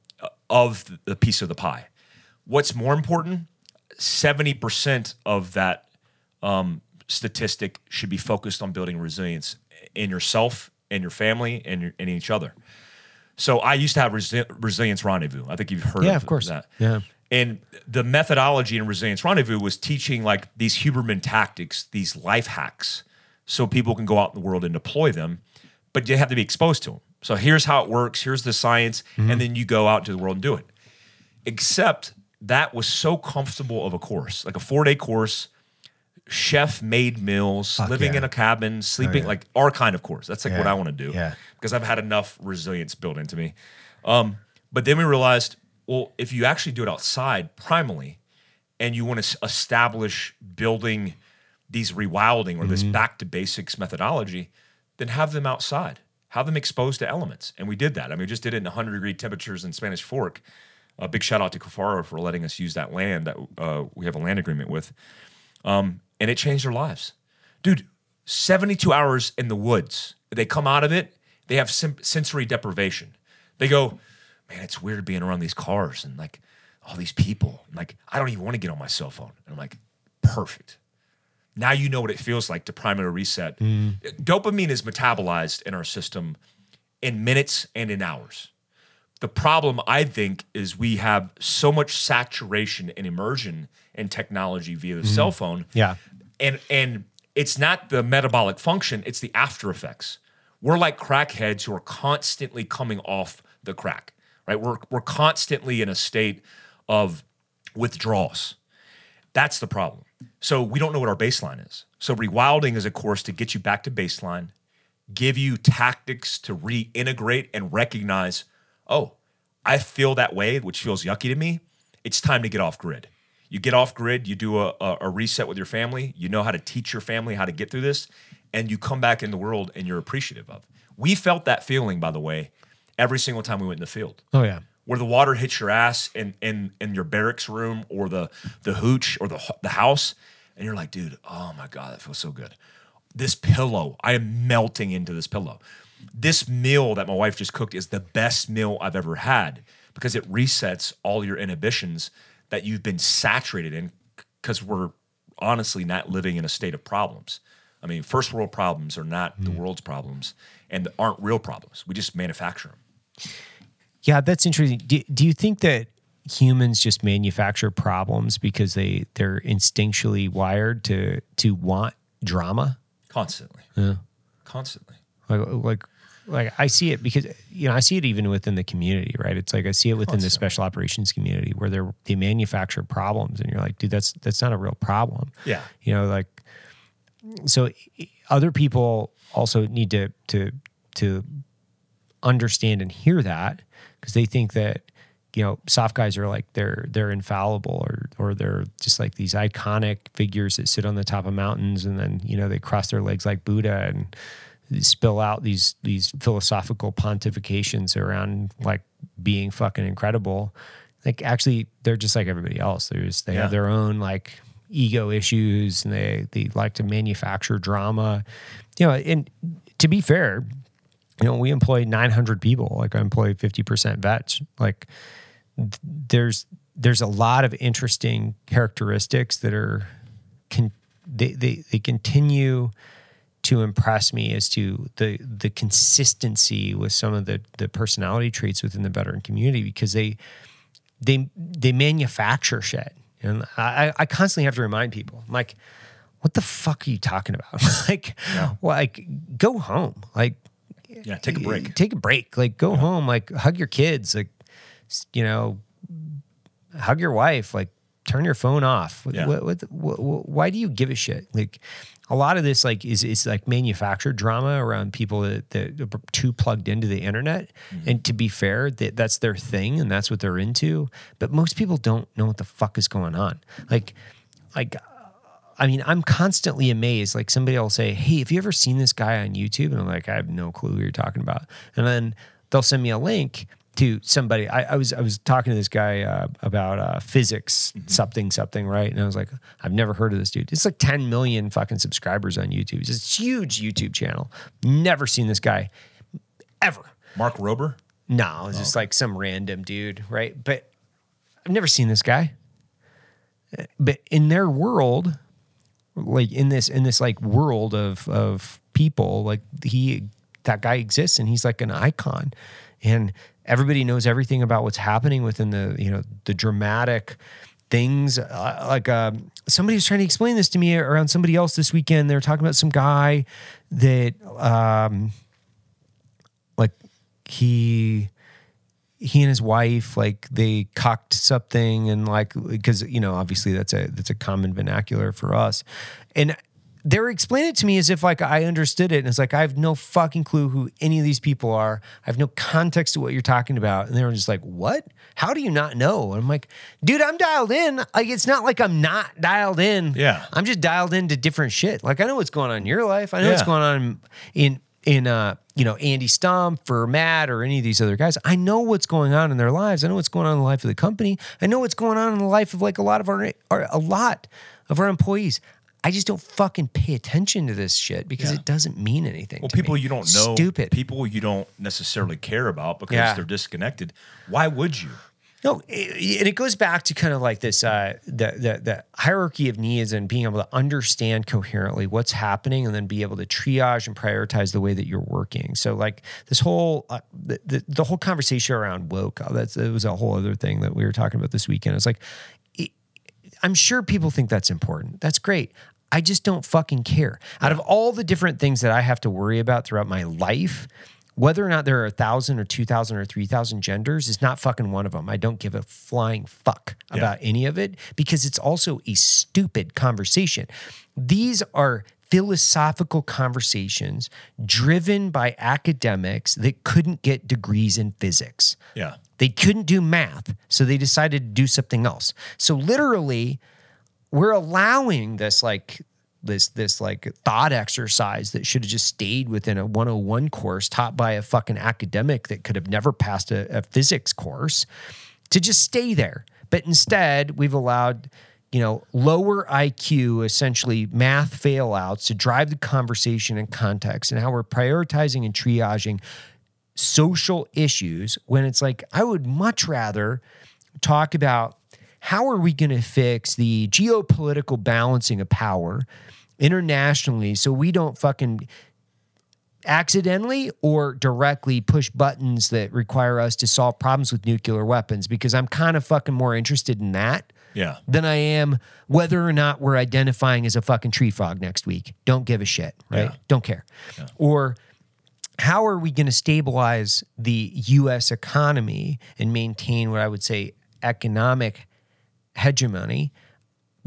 of the piece of the pie. What's more important? Seventy percent of that um, statistic should be focused on building resilience in yourself and your family and, your, and each other. So I used to have resi- resilience rendezvous. I think you've heard Yeah, of, of course. that. Yeah. And the methodology in Resilience Rendezvous was teaching like these Huberman tactics, these life hacks, so people can go out in the world and deploy them, but you have to be exposed to them. So here's how it works. Here's the science, Mm-hmm. and then you go out into the world and do it. Except that was so comfortable of a course, like a four day course, chef made meals, living yeah. in a cabin, sleeping yeah. like our kind of course. That's like what I want to do. Yeah. Because I've had enough resilience built into me. Um, but then we realized, well, if you actually do it outside primally, and you want to establish building these rewilding or this back to basics methodology, then have them outside, have them exposed to elements. And we did that. I mean, we just did it in 100 degree temperatures in Spanish Fork. A big shout out to Kafaro for letting us use that land that uh, we have a land agreement with. Um, and it changed their lives. Dude, 72 hours in the woods. They come out of it, they have sim- sensory deprivation. They go, man, it's weird being around these cars and like all these people. Like, I don't even want to get on my cell phone. And I'm like, perfect. Now you know what it feels like to primary reset. Mm. Dopamine is metabolized in our system in minutes and in hours. The problem, I think, is we have so much saturation and immersion in technology via the mm-hmm. cell phone. Yeah. And and it's not the metabolic function, it's the after effects. We're like crackheads who are constantly coming off the crack, right? We're we're constantly in a state of withdrawals. That's the problem. So we don't know what our baseline is. So rewilding is a course to get you back to baseline, give you tactics to reintegrate and recognize, oh, I feel that way, which feels yucky to me. It's time to get off grid. You get off grid, you do a, a, reset with your family, you know how to teach your family how to get through this, and you come back in the world and you're appreciative of. We felt that feeling, by the way, every single time we went in the field Oh yeah. Where the water hits your ass in in in your barracks room or the the hooch or the the house, and you're like, dude, oh my god, that feels so good. This pillow, I am melting into this pillow. This meal that my wife just cooked is the best meal I've ever had because it resets all your inhibitions that you've been saturated in because we're honestly not living in a state of problems. I mean, first world problems are not the hmm. world's problems and aren't real problems. We just manufacture them. Yeah, that's interesting. Do, do you think that humans just manufacture problems because they they're instinctually wired to to want drama? Constantly. Yeah, constantly. Like like like I see it because you know I see it even within the community, right? It's like I see it within the special operations community where they're they manufacture problems, and you're like, dude, that's that's not a real problem. Yeah. you know, like so other people also need to to to understand and hear that because they think that you know soft guys are like they're they're infallible or or they're just like these iconic figures that sit on the top of mountains and then you know they cross their legs like Buddha and spill out these these philosophical pontifications around like being fucking incredible. Like actually they're just like everybody else. There's they Yeah. have their own like ego issues and they they like to manufacture drama. You know and to be fair you know we employ 900 people like i employ 50% vets. Like th- there's there's a lot of interesting characteristics that are can they, they they continue to impress me as to the the consistency with some of the the personality traits within the veteran community because they they they manufacture shit. And I, I constantly have to remind people I'm like what the fuck are you talking about? Like well, like go home. Like Yeah, take a break. take a break. Like go home. Like hug your kids. Like you know hug your wife. Like turn your phone off. Yeah. what, what, what, what- why do you give a shit? Like a lot of this like is is like manufactured drama around people that, that are too plugged into the internet. Mm-hmm. and to be fair that that's their thing and that's what they're into. But most people don't know what the fuck is going on. Like like I mean, I'm constantly amazed. Like somebody will say, "Hey, have you ever seen this guy on YouTube?" And I'm like, "I have no clue who you're talking about." And then they'll send me a link to somebody. I, I was I was talking to this guy uh, about uh, physics something something right, and I was like, "I've never heard of this dude." It's like 10 million fucking subscribers on YouTube. It's a huge YouTube channel. Never seen this guy ever. Mark Rober. No, it's just like some random dude, right? But I've never seen this guy. But in their world, like in this in this like world of of people, like he that guy exists and he's like an icon. And everybody knows everything about what's happening within the, you know, the dramatic things uh, like um, somebody was trying to explain this to me around somebody else this weekend. They were talking about some guy that um like he he and his wife like they cocked something and like because you know obviously that's a that's a common vernacular for us. And they were explaining it to me as if like I understood it. And it's like I have no fucking clue who any of these people are. I have no context to what you're talking about. And they were just like what? How do you not know? And I'm like dude I'm dialed in. Like it's not like I'm not dialed in. Yeah. I'm just dialed into different shit. Like I know what's going on in your life. I know what's going on in in uh you know Andy Stumpf or Matt or any of these other guys. I know what's going on in their lives. I know what's going on in the life of the company. I know what's going on in the life of like a lot of our, our a lot of our employees. I just don't fucking pay attention to this shit because Yeah. it doesn't mean anything. Well, people me. you don't know, Stupid. people you don't necessarily care about because Yeah. they're disconnected. Why would you? No, it, and it goes back to kind of like this uh, the, the the hierarchy of needs and being able to understand coherently what's happening, and then be able to triage and prioritize the way that you're working. So, like this whole uh, the, the the whole conversation around woke, uh, that's it was a whole other thing that we were talking about this weekend. It's like it, I'm sure people think that's important. That's great. I just don't fucking care. Out of all the different things that I have to worry about throughout my life, whether or not there are a thousand or two thousand or three thousand genders is not fucking one of them. I don't give a flying fuck about any of it because it's also a stupid conversation. These are philosophical conversations driven by academics that couldn't get degrees in physics. Yeah. They couldn't do math, so they decided to do something else. So literally, we're allowing this like this this like thought exercise that should have just stayed within a 101 course taught by a fucking academic that could have never passed a, a physics course to just stay there. But instead, we've allowed you know lower IQ, essentially math failouts, to drive the conversation and context, and how we're prioritizing and triaging social issues when it's like I would much rather talk about how are we going to fix the geopolitical balancing of power internationally so we don't fucking accidentally or directly push buttons that require us to solve problems with nuclear weapons because I'm kind of fucking more interested in that Yeah. than I am whether or not we're identifying as a fucking tree frog next week. Don't give a shit, right? Yeah. Don't care. Or how are we going to stabilize the US economy and maintain what I would say economic hegemony?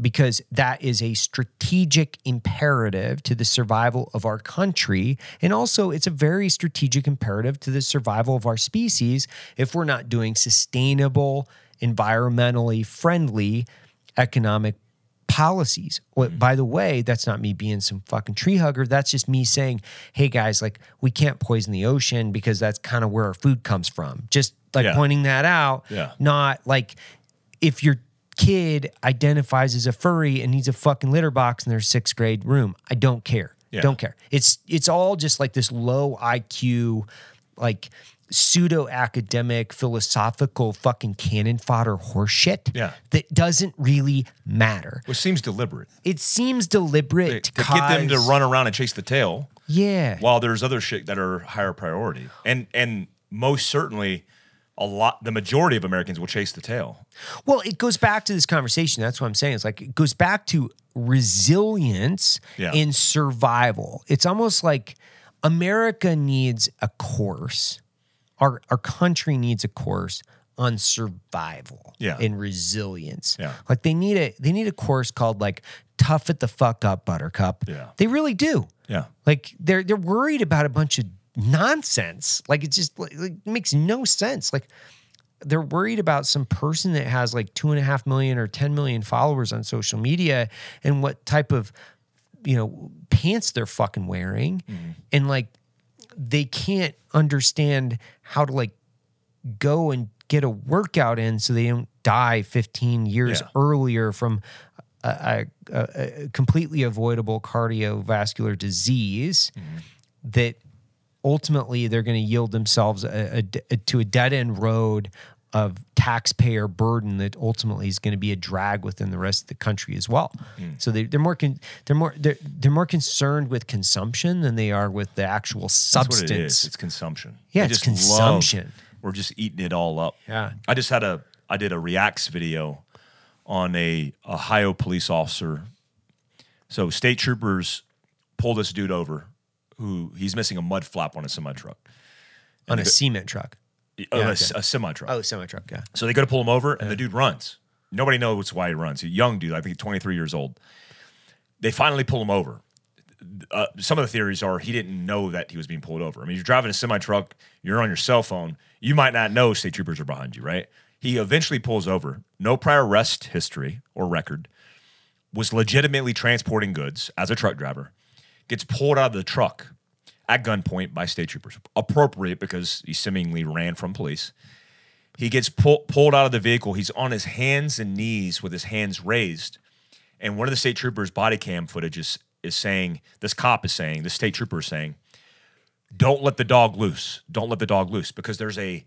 Because that is a strategic imperative to the survival of our country. And also, it's a very strategic imperative to the survival of our species if we're not doing sustainable, environmentally friendly economic policies. Well, mm-hmm. by the way, that's not me being some fucking tree hugger. That's just me saying, hey guys, like we can't poison the ocean because that's kind of where our food comes from. Just like Yeah. pointing that out. Yeah. Not like if your kid identifies as a furry and needs a fucking litter box in their sixth grade room, I don't care. Yeah. Don't care. It's it's all just like this low IQ, like pseudo academic philosophical fucking cannon fodder horseshit Yeah. that doesn't really matter. Which seems deliberate. It seems deliberate To to, get them to run around and chase the tail Yeah. while there's other shit that are higher priority. And and most certainly a lot the majority of Americans will chase the tail. Well, it goes back to this conversation. That's what I'm saying. It's like it goes back to resilience Yeah. in survival. It's almost like America needs a course. Our our country needs a course on survival Yeah. and resilience. Yeah. Like they need a they need a course called like tough it the fuck up buttercup. Yeah. They really do. Yeah. Like they're they're worried about a bunch of nonsense. Like it just like, makes no sense. Like they're worried about some person that has like two and a half million or ten million followers on social media and what type of you know pants they're fucking wearing, mm-hmm. and like they can't understand how to like go and get a workout in so they don't die 15 years Yeah. earlier from a, a, a, a completely avoidable cardiovascular disease mm-hmm. that ultimately they're going to yield themselves a, a d- to a dead end road of taxpayer burden that ultimately is going to be a drag within the rest of the country as well. Mm. So they, they're more con- they're more they're, they're more concerned with consumption than they are with the actual substance. it is. It's consumption. Yeah, They it's just love- consumption. we're just eating it all up. Yeah. I just had a I did a reacts video on a Ohio police officer. So state troopers pulled this dude over who he's missing a mud flap on a semi truck. on a cement truck. a, Yeah, a, okay. semi truck. Oh, a semi truck. Yeah. So they go to pull him over, and the dude runs. Nobody knows why he runs. He's a young dude, I think 23 years old. They finally pull him over. Uh, some of the theories are he didn't know that he was being pulled over. I mean, you're driving a semi truck, you're on your cell phone, you might not know state troopers are behind you, right? He eventually pulls over, no prior arrest history or record, was legitimately transporting goods as a truck driver, gets pulled out of the truck at gunpoint by state troopers. Appropriate because he seemingly ran from police. He gets pull, pulled out of the vehicle. He's on his hands and knees with his hands raised. And one of the state troopers' body cam footage is, is saying, this cop is saying, the state trooper is saying, don't let the dog loose. Don't let the dog loose because there's a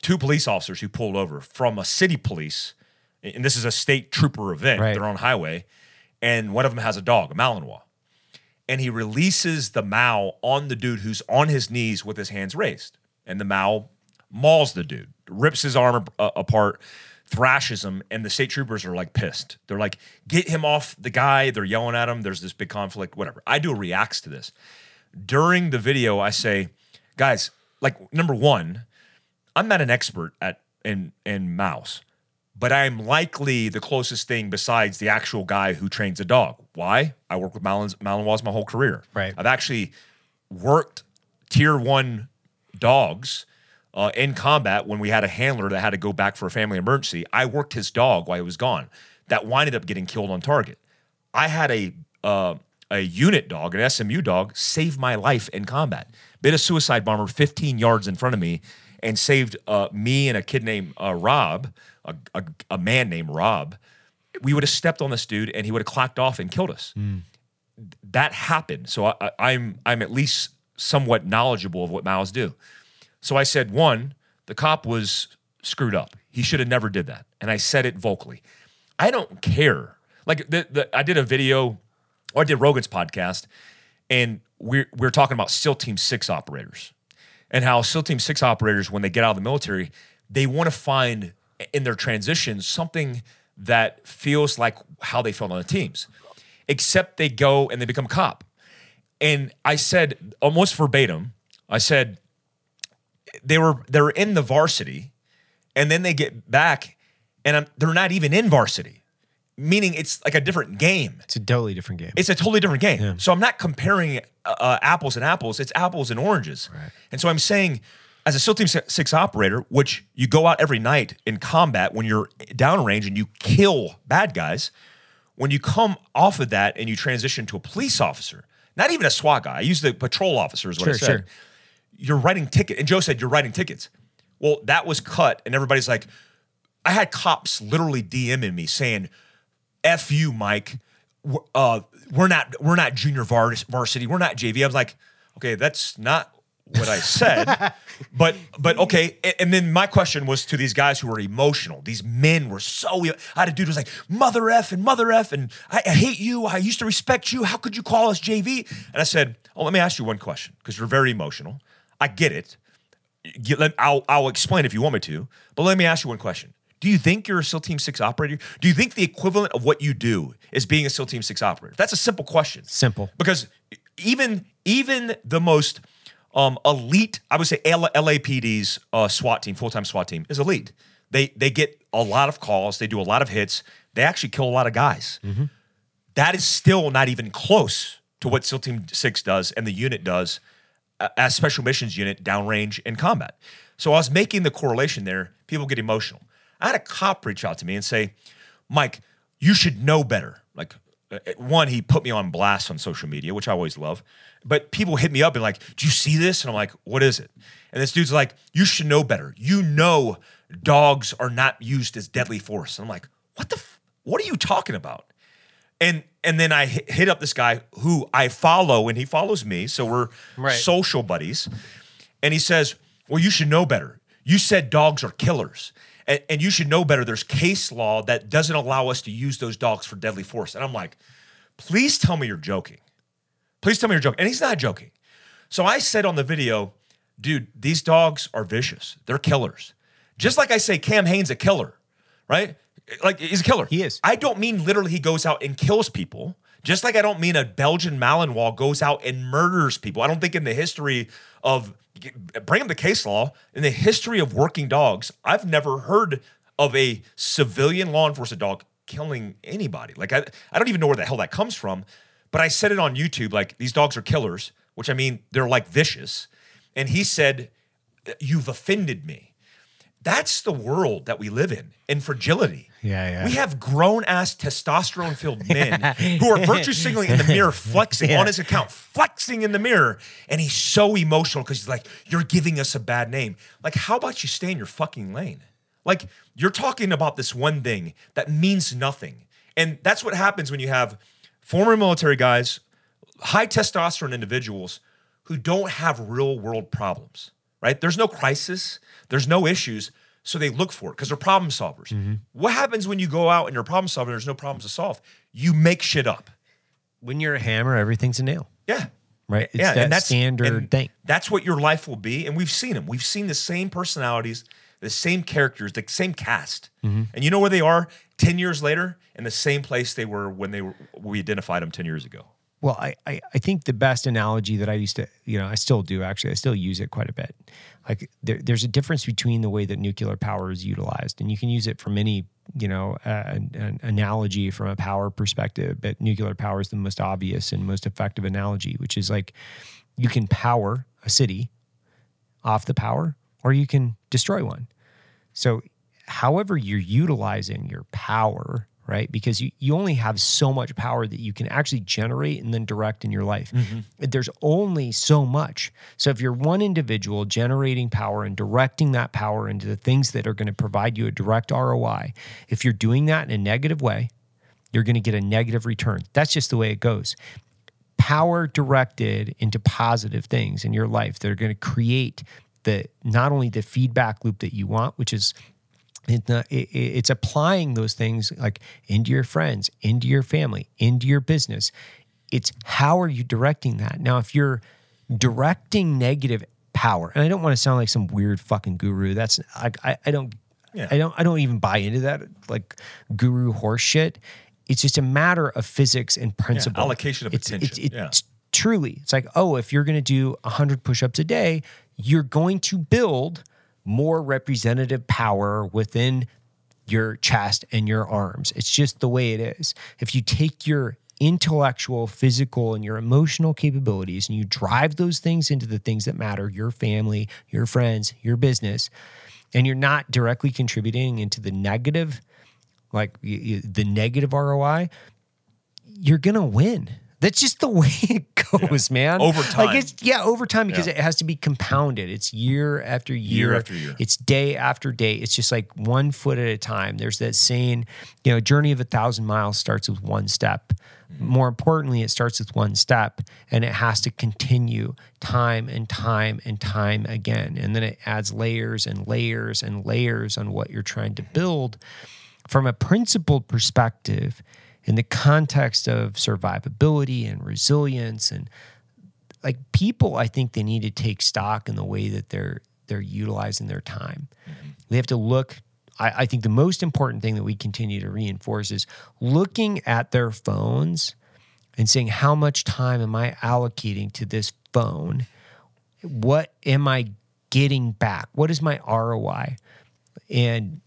two police officers who pulled over from a city police, and this is a state trooper event. Right. They're on highway, and one of them has a dog, a Malinois, and he releases the Mal on the dude who's on his knees with his hands raised, and the Mal mauls the dude, rips his arm apart. Thrashes him, and the state troopers are like pissed. They're like, "Get him off the guy!" They're yelling at him. There's this big conflict. Whatever. I do reacts to this during the video, I say, guys, like number one, I'm not an expert at in in mouse, but I'm likely the closest thing besides the actual guy who trains a dog. Why? I work with Malins, Malinois my whole career. Right. I've actually worked tier one dogs uh, in combat when we had a handler that had to go back for a family emergency. I worked his dog while he was gone. That winded up getting killed on target. I had a uh, a unit dog, an SMU dog, save my life in combat. Bit a suicide bomber 15 yards in front of me and saved uh, me and a kid named uh, Rob, a, a, a man named Rob. We would have stepped on this dude and he would have clacked off and killed us. That happened. So I, I, I'm I'm at least somewhat knowledgeable of what Mal's do. So I said, one, the cop was screwed up. He should have never did that. And I said it vocally. I don't care. Like the, the I did a video, or I did Rogan's podcast, and we're we're talking about SEAL Team Six operators, and how SEAL Team Six operators, when they get out of the military, they want to find in their transition something that feels like how they felt on the teams, except they go and they become a cop. And I said almost verbatim, I said they were they're in the varsity, and then they get back, and I'm, they're not even in varsity, meaning it's like a different game. It's a totally different game. It's a totally different game. So I'm not comparing uh, uh, apples and apples. It's apples and oranges. And so I'm saying, as a SEAL Team Six operator, which you go out every night in combat when you're downrange and you kill bad guys, when you come off of that and you transition to a police officer, not even a SWAT guy. I use the patrol officer is what I Sure, said. sure. You're writing ticket, and Joe said you're writing tickets. Well, that was cut, and everybody's like, I had cops literally DMing me saying, "F you, Mike. We're, uh, we're not we're not junior vars- varsity. We're not JV." I was like, "Okay, that's not what I said." but but okay. And then my question was to these guys who were emotional. These men were so. I had a dude who was like, "Mother f and mother f and I, I hate you. I used to respect you. How could you call us JV?" And I said, "Oh, let me ask you one question because you're very emotional. I get it." you- let- I'll, I'll explain if you want me to, but let me ask you one question. Do you think you're a SEAL Team 6 operator? Do you think the equivalent of what you do is being a SEAL Team 6 operator? That's a simple question. Simple. Because even even the most um, elite, I would say L- LAPD's uh, SWAT team, full time SWAT team, is elite. They they get a lot of calls, they do a lot of hits, they actually kill a lot of guys. That is still not even close to what SEAL Team 6 does and the unit does uh, as special missions unit downrange in combat. So I was making the correlation there. People get emotional. I had a cop reach out to me and say, Mike, you should know better. Like, uh, one, he put me on blast on social media, which I always love. But people hit me up and like, "Do you see this?" And I'm like, "What is it?" And this dude's like, "You should know better. You know, dogs are not used as deadly force." And I'm like, "What the? F- what are you talking about?" And and then I hit hit up this guy who I follow, and he follows me, so we're Right. social buddies. And he says, "Well, you should know better. You said dogs are killers." And, and you should know better. There's case law that doesn't allow us to use those dogs for deadly force. And I'm like, please tell me you're joking. Please tell me you're joking. And he's not joking. So I said on the video, dude, these dogs are vicious. They're killers. Just like I say, Cam Hanes a killer, right? Like he's a killer. He is. I don't mean literally he goes out and kills people. Just like I don't mean a Belgian Malinois goes out and murders people. I don't think in the history of bring up the case law in the history of working dogs, I've never heard of a civilian law enforcement dog killing anybody. Like I, I don't even know where the hell that comes from. But I said it on YouTube, like these dogs are killers, which I mean they're like vicious. And he said, You've offended me. That's the world that we live in, in fragility. Yeah, yeah. We have grown ass testosterone filled men who are virtue signaling in the mirror, flexing Yeah. on his account, flexing in the mirror. And he's so emotional because he's like, You're giving us a bad name. Like, how about you stay in your fucking lane? Like, you're talking about this one thing that means nothing. And that's what happens when you have former military guys, high testosterone individuals who don't have real world problems, right? There's no crisis, there's no issues. So they look for it because they're problem solvers. What happens when you go out and you're a problem solver and there's no problems to solve? You make shit up. when you're a hammer, everything's a nail, Yeah. right? It's that standard and thing. That's what your life will be. And we've seen them. We've seen the same personalities, the same characters, the same cast. Mm-hmm. And you know where they are 10 years later? In the same place they were when they were we identified them 10 years ago. Well, I, I, I think the best analogy that I used to, you know, I still do actually, I still use it quite a bit. Like there, there's a difference between the way that nuclear power is utilized, and you can use it from any, you know, uh, an, an analogy from a power perspective. But nuclear power is the most obvious and most effective analogy, which is like you can power a city off the power, or you can destroy one. So, however you're utilizing your power, right? Because you, you only have so much power that you can actually generate and then direct in your life. Mm-hmm. There's only so much. So, if you're one individual generating power and directing that power into the things that are going to provide you a direct ROI, if you're doing that in a negative way, you're going to get a negative return. That's just the way it goes power directed into positive things in your life that are going to create the not only the feedback loop that you want, which is it, it, it's applying those things like into your friends, into your family, into your business. It's how are you directing that? Now, if you're directing negative power, and I don't want to sound like some weird fucking guru. That's I, I, I don't Yeah. I don't I don't even buy into that like guru horse shit. It's just a matter of physics and principle. allocation of it's, attention, It's, yeah. it's truly, it's like, oh, if you're going to do 100 push ups a day, you're going to build more representative power within your chest and your arms. It's just the way it is. If you take your intellectual, physical, and your emotional capabilities and you drive those things into the things that matter your family, your friends, your business and you're not directly contributing into the negative, like the negative ROI, you're gonna win. That's just the way it goes, man. Over time. like it's yeah, over time because Yeah. it has to be compounded. It's year after year, Year after year. It's day after day. It's just like one foot at a time. There's that saying, you know, journey of a thousand miles starts with one step. Mm-hmm. More importantly, it starts with one step and it has to continue time and time and time again. And then it adds layers and layers and layers on what you're trying to mm-hmm. build from a principled perspective in the context of survivability and resilience and like people i think they need to take stock in the way that they're they're utilizing their time. Mm-hmm. They have to look I, I think the most important thing that we continue to reinforce is looking at their phones and saying how much time am i allocating to this phone? What am i getting back? What is my roi and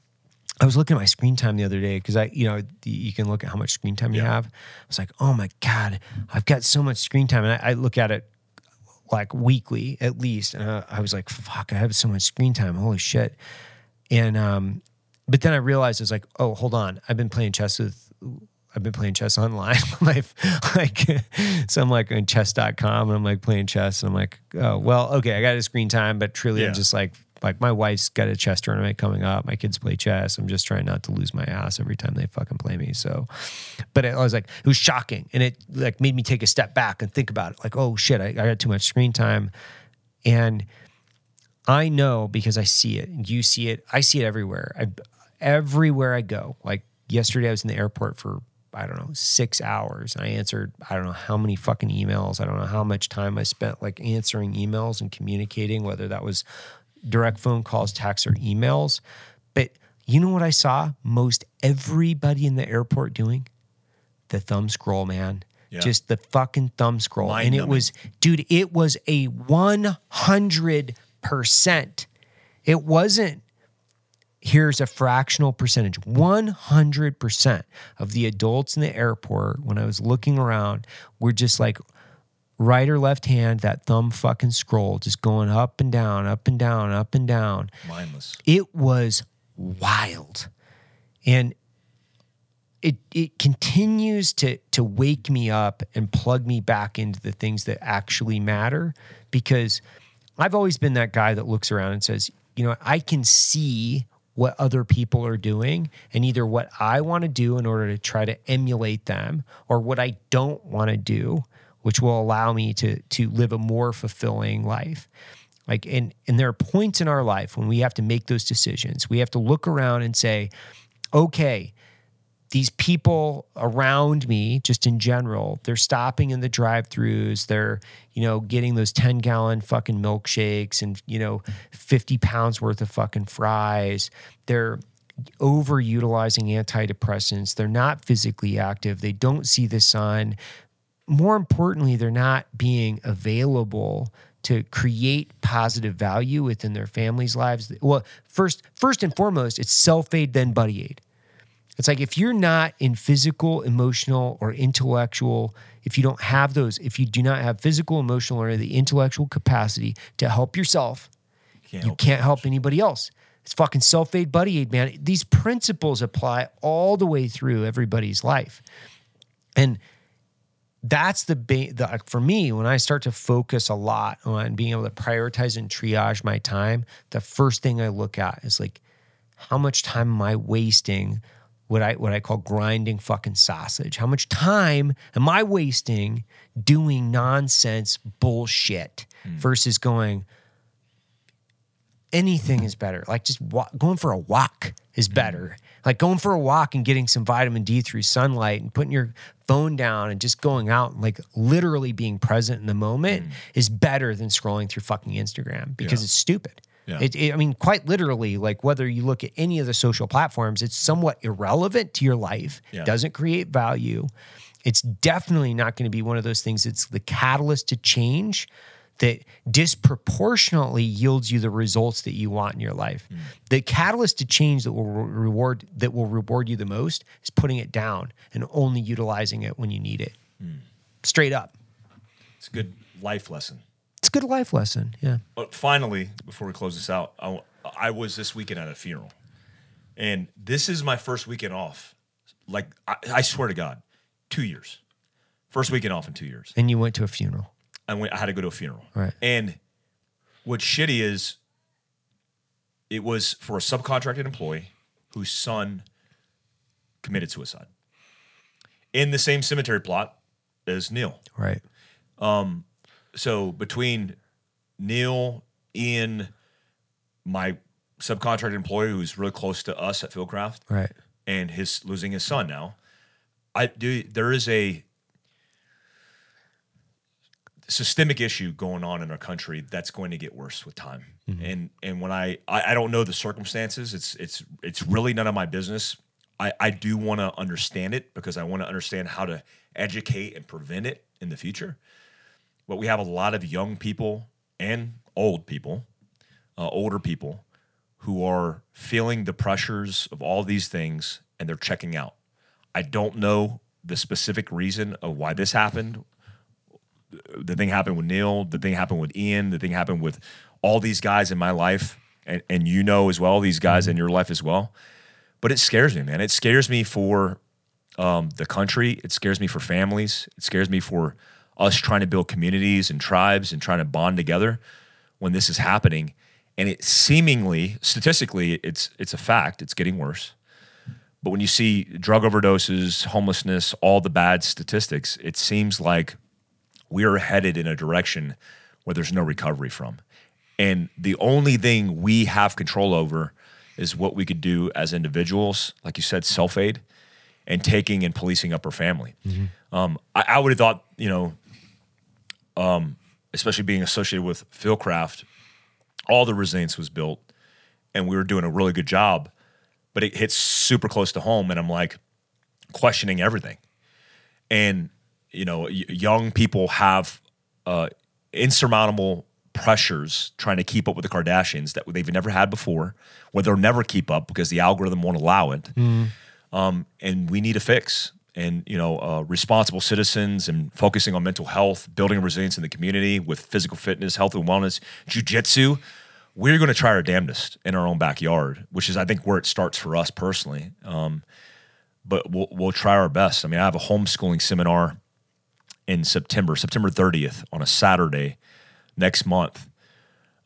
I was looking at my screen time the other day because I, you know, you can look at how much screen time you Yeah. have. I was like, oh my God, I've got so much screen time. And I, I look at it like weekly at least. And I, I was like, fuck, I have so much screen time. Holy shit. And, um, but then I realized I was like, oh, hold on. I've been playing chess with, I've been playing chess online. like, like, so I'm like on chess.com and I'm like playing chess and I'm like, oh, well, okay, I got a screen time, but truly Yeah. I'm just like, like my wife's got a chess tournament coming up. My kids play chess. I'm just trying not to lose my ass every time they fucking play me. So, but it, I was like, it was shocking, and it like made me take a step back and think about it. Like, oh shit, I, I got too much screen time, and I know because I see it. and You see it. I see it everywhere. I, everywhere I go. Like yesterday, I was in the airport for I don't know six hours. And I answered I don't know how many fucking emails. I don't know how much time I spent like answering emails and communicating, whether that was direct phone calls, texts, or emails. But you know what I saw most everybody in the airport doing? The thumb scroll, man. Just the fucking thumb scroll. and it was, dude, it was a 100%. It wasn't, here's a fractional percentage 100% of the adults in the airport, when I was looking around, were just like, right or left hand, that thumb fucking scroll, just going up and down, up and down, up and down Mindless. it was wild and it it continues to to wake me up and plug me back into the things that actually matter because I've always been that guy that looks around and says, you know, I can see what other people are doing and either what I want to do in order to try to emulate them or what I don't want to do which will allow me to to live a more fulfilling life. Like and and there are points in our life when we have to make those decisions. We have to look around and say okay these people around me just in general they're stopping in the drive-throughs. They're you know getting those 10 gallon fucking milkshakes and you know 50 pounds worth of fucking fries. They're overutilizing antidepressants. They're not physically active. They don't see the sun more importantly, they're not being available to create positive value within their families' lives. Well, first, first and foremost, it's self-aid, then buddy aid. It's like if you're not in physical, emotional, or intellectual, if you don't have those, if you do not have physical, emotional, or the intellectual capacity to help yourself, Can't you help can't help anybody else. It's fucking self aid, buddy aid, man. These principles apply all the way through everybody's life. And that's the, ba- the for me when I start to focus a lot on being able to prioritize and triage my time. The first thing I look at is like, how much time am I wasting? What I what I call grinding fucking sausage. How much time am I wasting doing nonsense bullshit hmm. versus going? anything is better. Like just wa- going for a walk is hmm. better. Like going for a walk and getting some vitamin D through sunlight and putting your phone down and just going out and like literally being present in the moment mm. is better than scrolling through fucking Instagram because Yeah. it's stupid. Yeah. It, it- I mean, quite literally, like whether you look at any of the social platforms, it's somewhat irrelevant to your life, Yeah. doesn't create value. It's definitely not going to be one of those things that's the catalyst to change that disproportionately yields you the results that you want in your life. Hmm. The catalyst to change that will reward that will reward you the most is putting it down and only utilizing it when you need it. Hmm. Straight up. It's a good life lesson. It's a good life lesson. Yeah. But finally, before we close this out, I, I was this weekend at a funeral, and this is my first weekend off. Like I, I swear to God, two years, first weekend off in two years. And you went to a funeral. I went. I had to go to a funeral. Right. And what's shitty is, it was for a subcontracted employee whose son committed suicide in the same cemetery plot as Neil. Right. Um. so between Neil, Ian, my subcontract employee who's really close to us at Fieldcraft, Right. and his losing his son now, I do. There is a systemic issue going on in our country that's going to get worse with time. And and when I, I I don't know the circumstances, it's it's it's really none of my business. I I do want to understand it because I want to understand how to educate and prevent it in the future. But we have a lot of young people and old people, uh, older people, who are feeling the pressures of all these things and they're checking out. I don't know the specific reason of why this happened. The thing happened with Neil, the thing happened with Ian, the thing happened with all these guys in my life, and, and you know as well, these guys in your life as well. But it scares me, man. It scares me for um, the country. It scares me for families. It scares me for us trying to build communities and tribes and trying to bond together when this is happening. And it seemingly, statistically, it's it's a fact. It's getting worse. But when you see drug overdoses, homelessness, all the bad statistics, it seems like we are headed in a direction where there's no recovery from. And the only thing we have control over is what we could do as individuals, like you said, self aid, and taking and policing up our family. Um, I, I would have thought, you know, um, especially being associated with Fieldcraft, all the resilience was built, and we were doing a really good job. But it hits super close to home, and I'm like questioning everything. And you know, young people have uh, insurmountable pressures trying to keep up with the Kardashians that they've never had before, where they'll never keep up because the algorithm won't allow it. Um, and we need a fix. And you know, uh, responsible citizens and focusing on mental health, building resilience in the community with physical fitness, health and wellness, jujitsu. We're going to try our damnedest in our own backyard, which is, I think, where it starts for us personally. Um, but we'll, we'll try our best. I mean, I have a homeschooling seminar in September, September 30th, on a Saturday next month,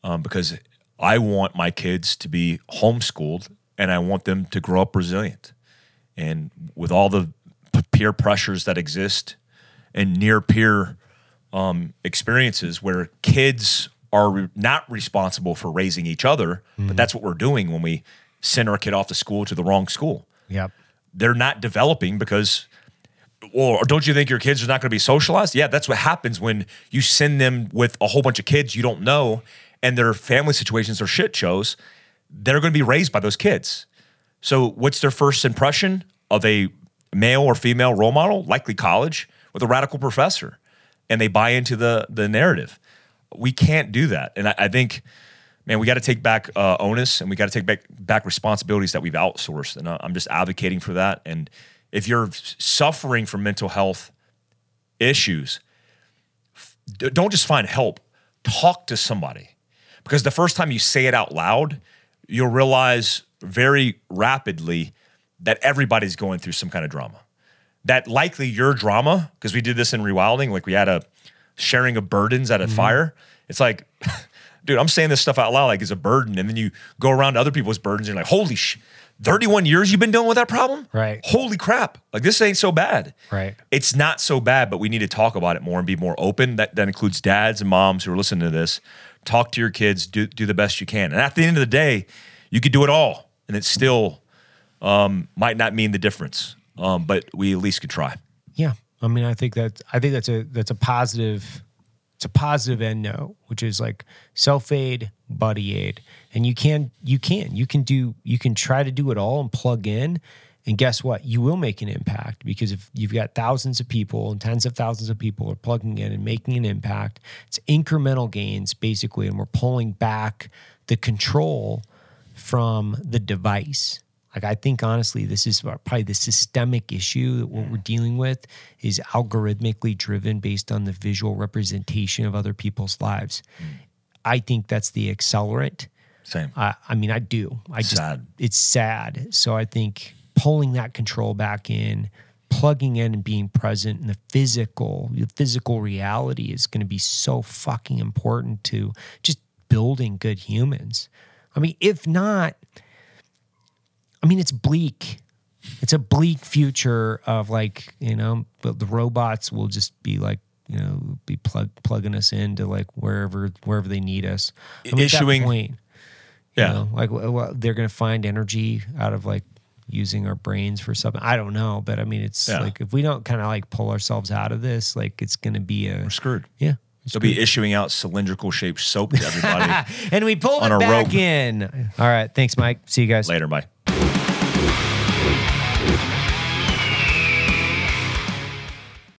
um, because I want my kids to be homeschooled and I want them to grow up resilient. And with all the peer pressures that exist and near peer um, experiences where kids are re- not responsible for raising each other, but that's what we're doing when we send our kid off to school to the wrong school Yep. they're not developing because or don't you think your kids are not going to be socialized? Yeah, that's what happens when you send them with a whole bunch of kids you don't know and their family situations are shit shows. They're going to be raised by those kids. So, what's their first impression of a male or female role model? Likely college with a radical professor, and they buy into the the narrative. We can't do that, and I, I think, man, we got to take back uh, onus and we got to take back back responsibilities that we've outsourced. And I- I'm just advocating for that. And if you're suffering from mental health issues, don't just find help. Talk to somebody, because the first time you say it out loud, you'll realize very rapidly that everybody's going through some kind of drama. That likely your drama, because we did this in rewilding, like we had a sharing of burdens at a mm-hmm. fire. It's like, dude, I'm saying this stuff out loud like it's a burden, and then you go around to other people's burdens, and you're like, holy sh, 31 years you've been dealing with that problem? Right. Holy crap! Like this ain't so bad. Right. It's not so bad, but we need to talk about it more and be more open. That that includes dads and moms who are listening to this. Talk to your kids. Do do the best you can. And at the end of the day, you could do it all, and it still um, might not mean the difference. Um, but we at least could try. Yeah, I mean, I think that I think that's a that's a positive. It's a positive end note, which is like self aid, buddy aid, and you can you can you can do you can try to do it all and plug in, and guess what? You will make an impact because if you've got thousands of people and tens of thousands of people are plugging in and making an impact, it's incremental gains basically, and we're pulling back the control from the device. Like I think honestly, this is probably the systemic issue that what we're dealing with is algorithmically driven based on the visual representation of other people's lives. Mm. I think that's the accelerant. Same. I, I mean, I do. I just Sad. it's sad. So I think pulling that control back in, plugging in and being present in the physical, the physical reality is going to be so fucking important to just building good humans. I mean, if not, I mean, it's bleak. It's a bleak future of like, you know, but the robots will just be like, you know, be plug plugging us into like wherever wherever they need us. I mean, Issuing- point, you Yeah. know, like wh- they're going to find energy out of like using our brains for something. I don't know, but I mean, it's Yeah. like if we don't kind of like pull ourselves out of this, like it's going to be a We're screwed. yeah. They'll be issuing out cylindrical shaped soap to everybody And we pulled it back rope. in. All right, thanks, Mike. See you guys later. Bye.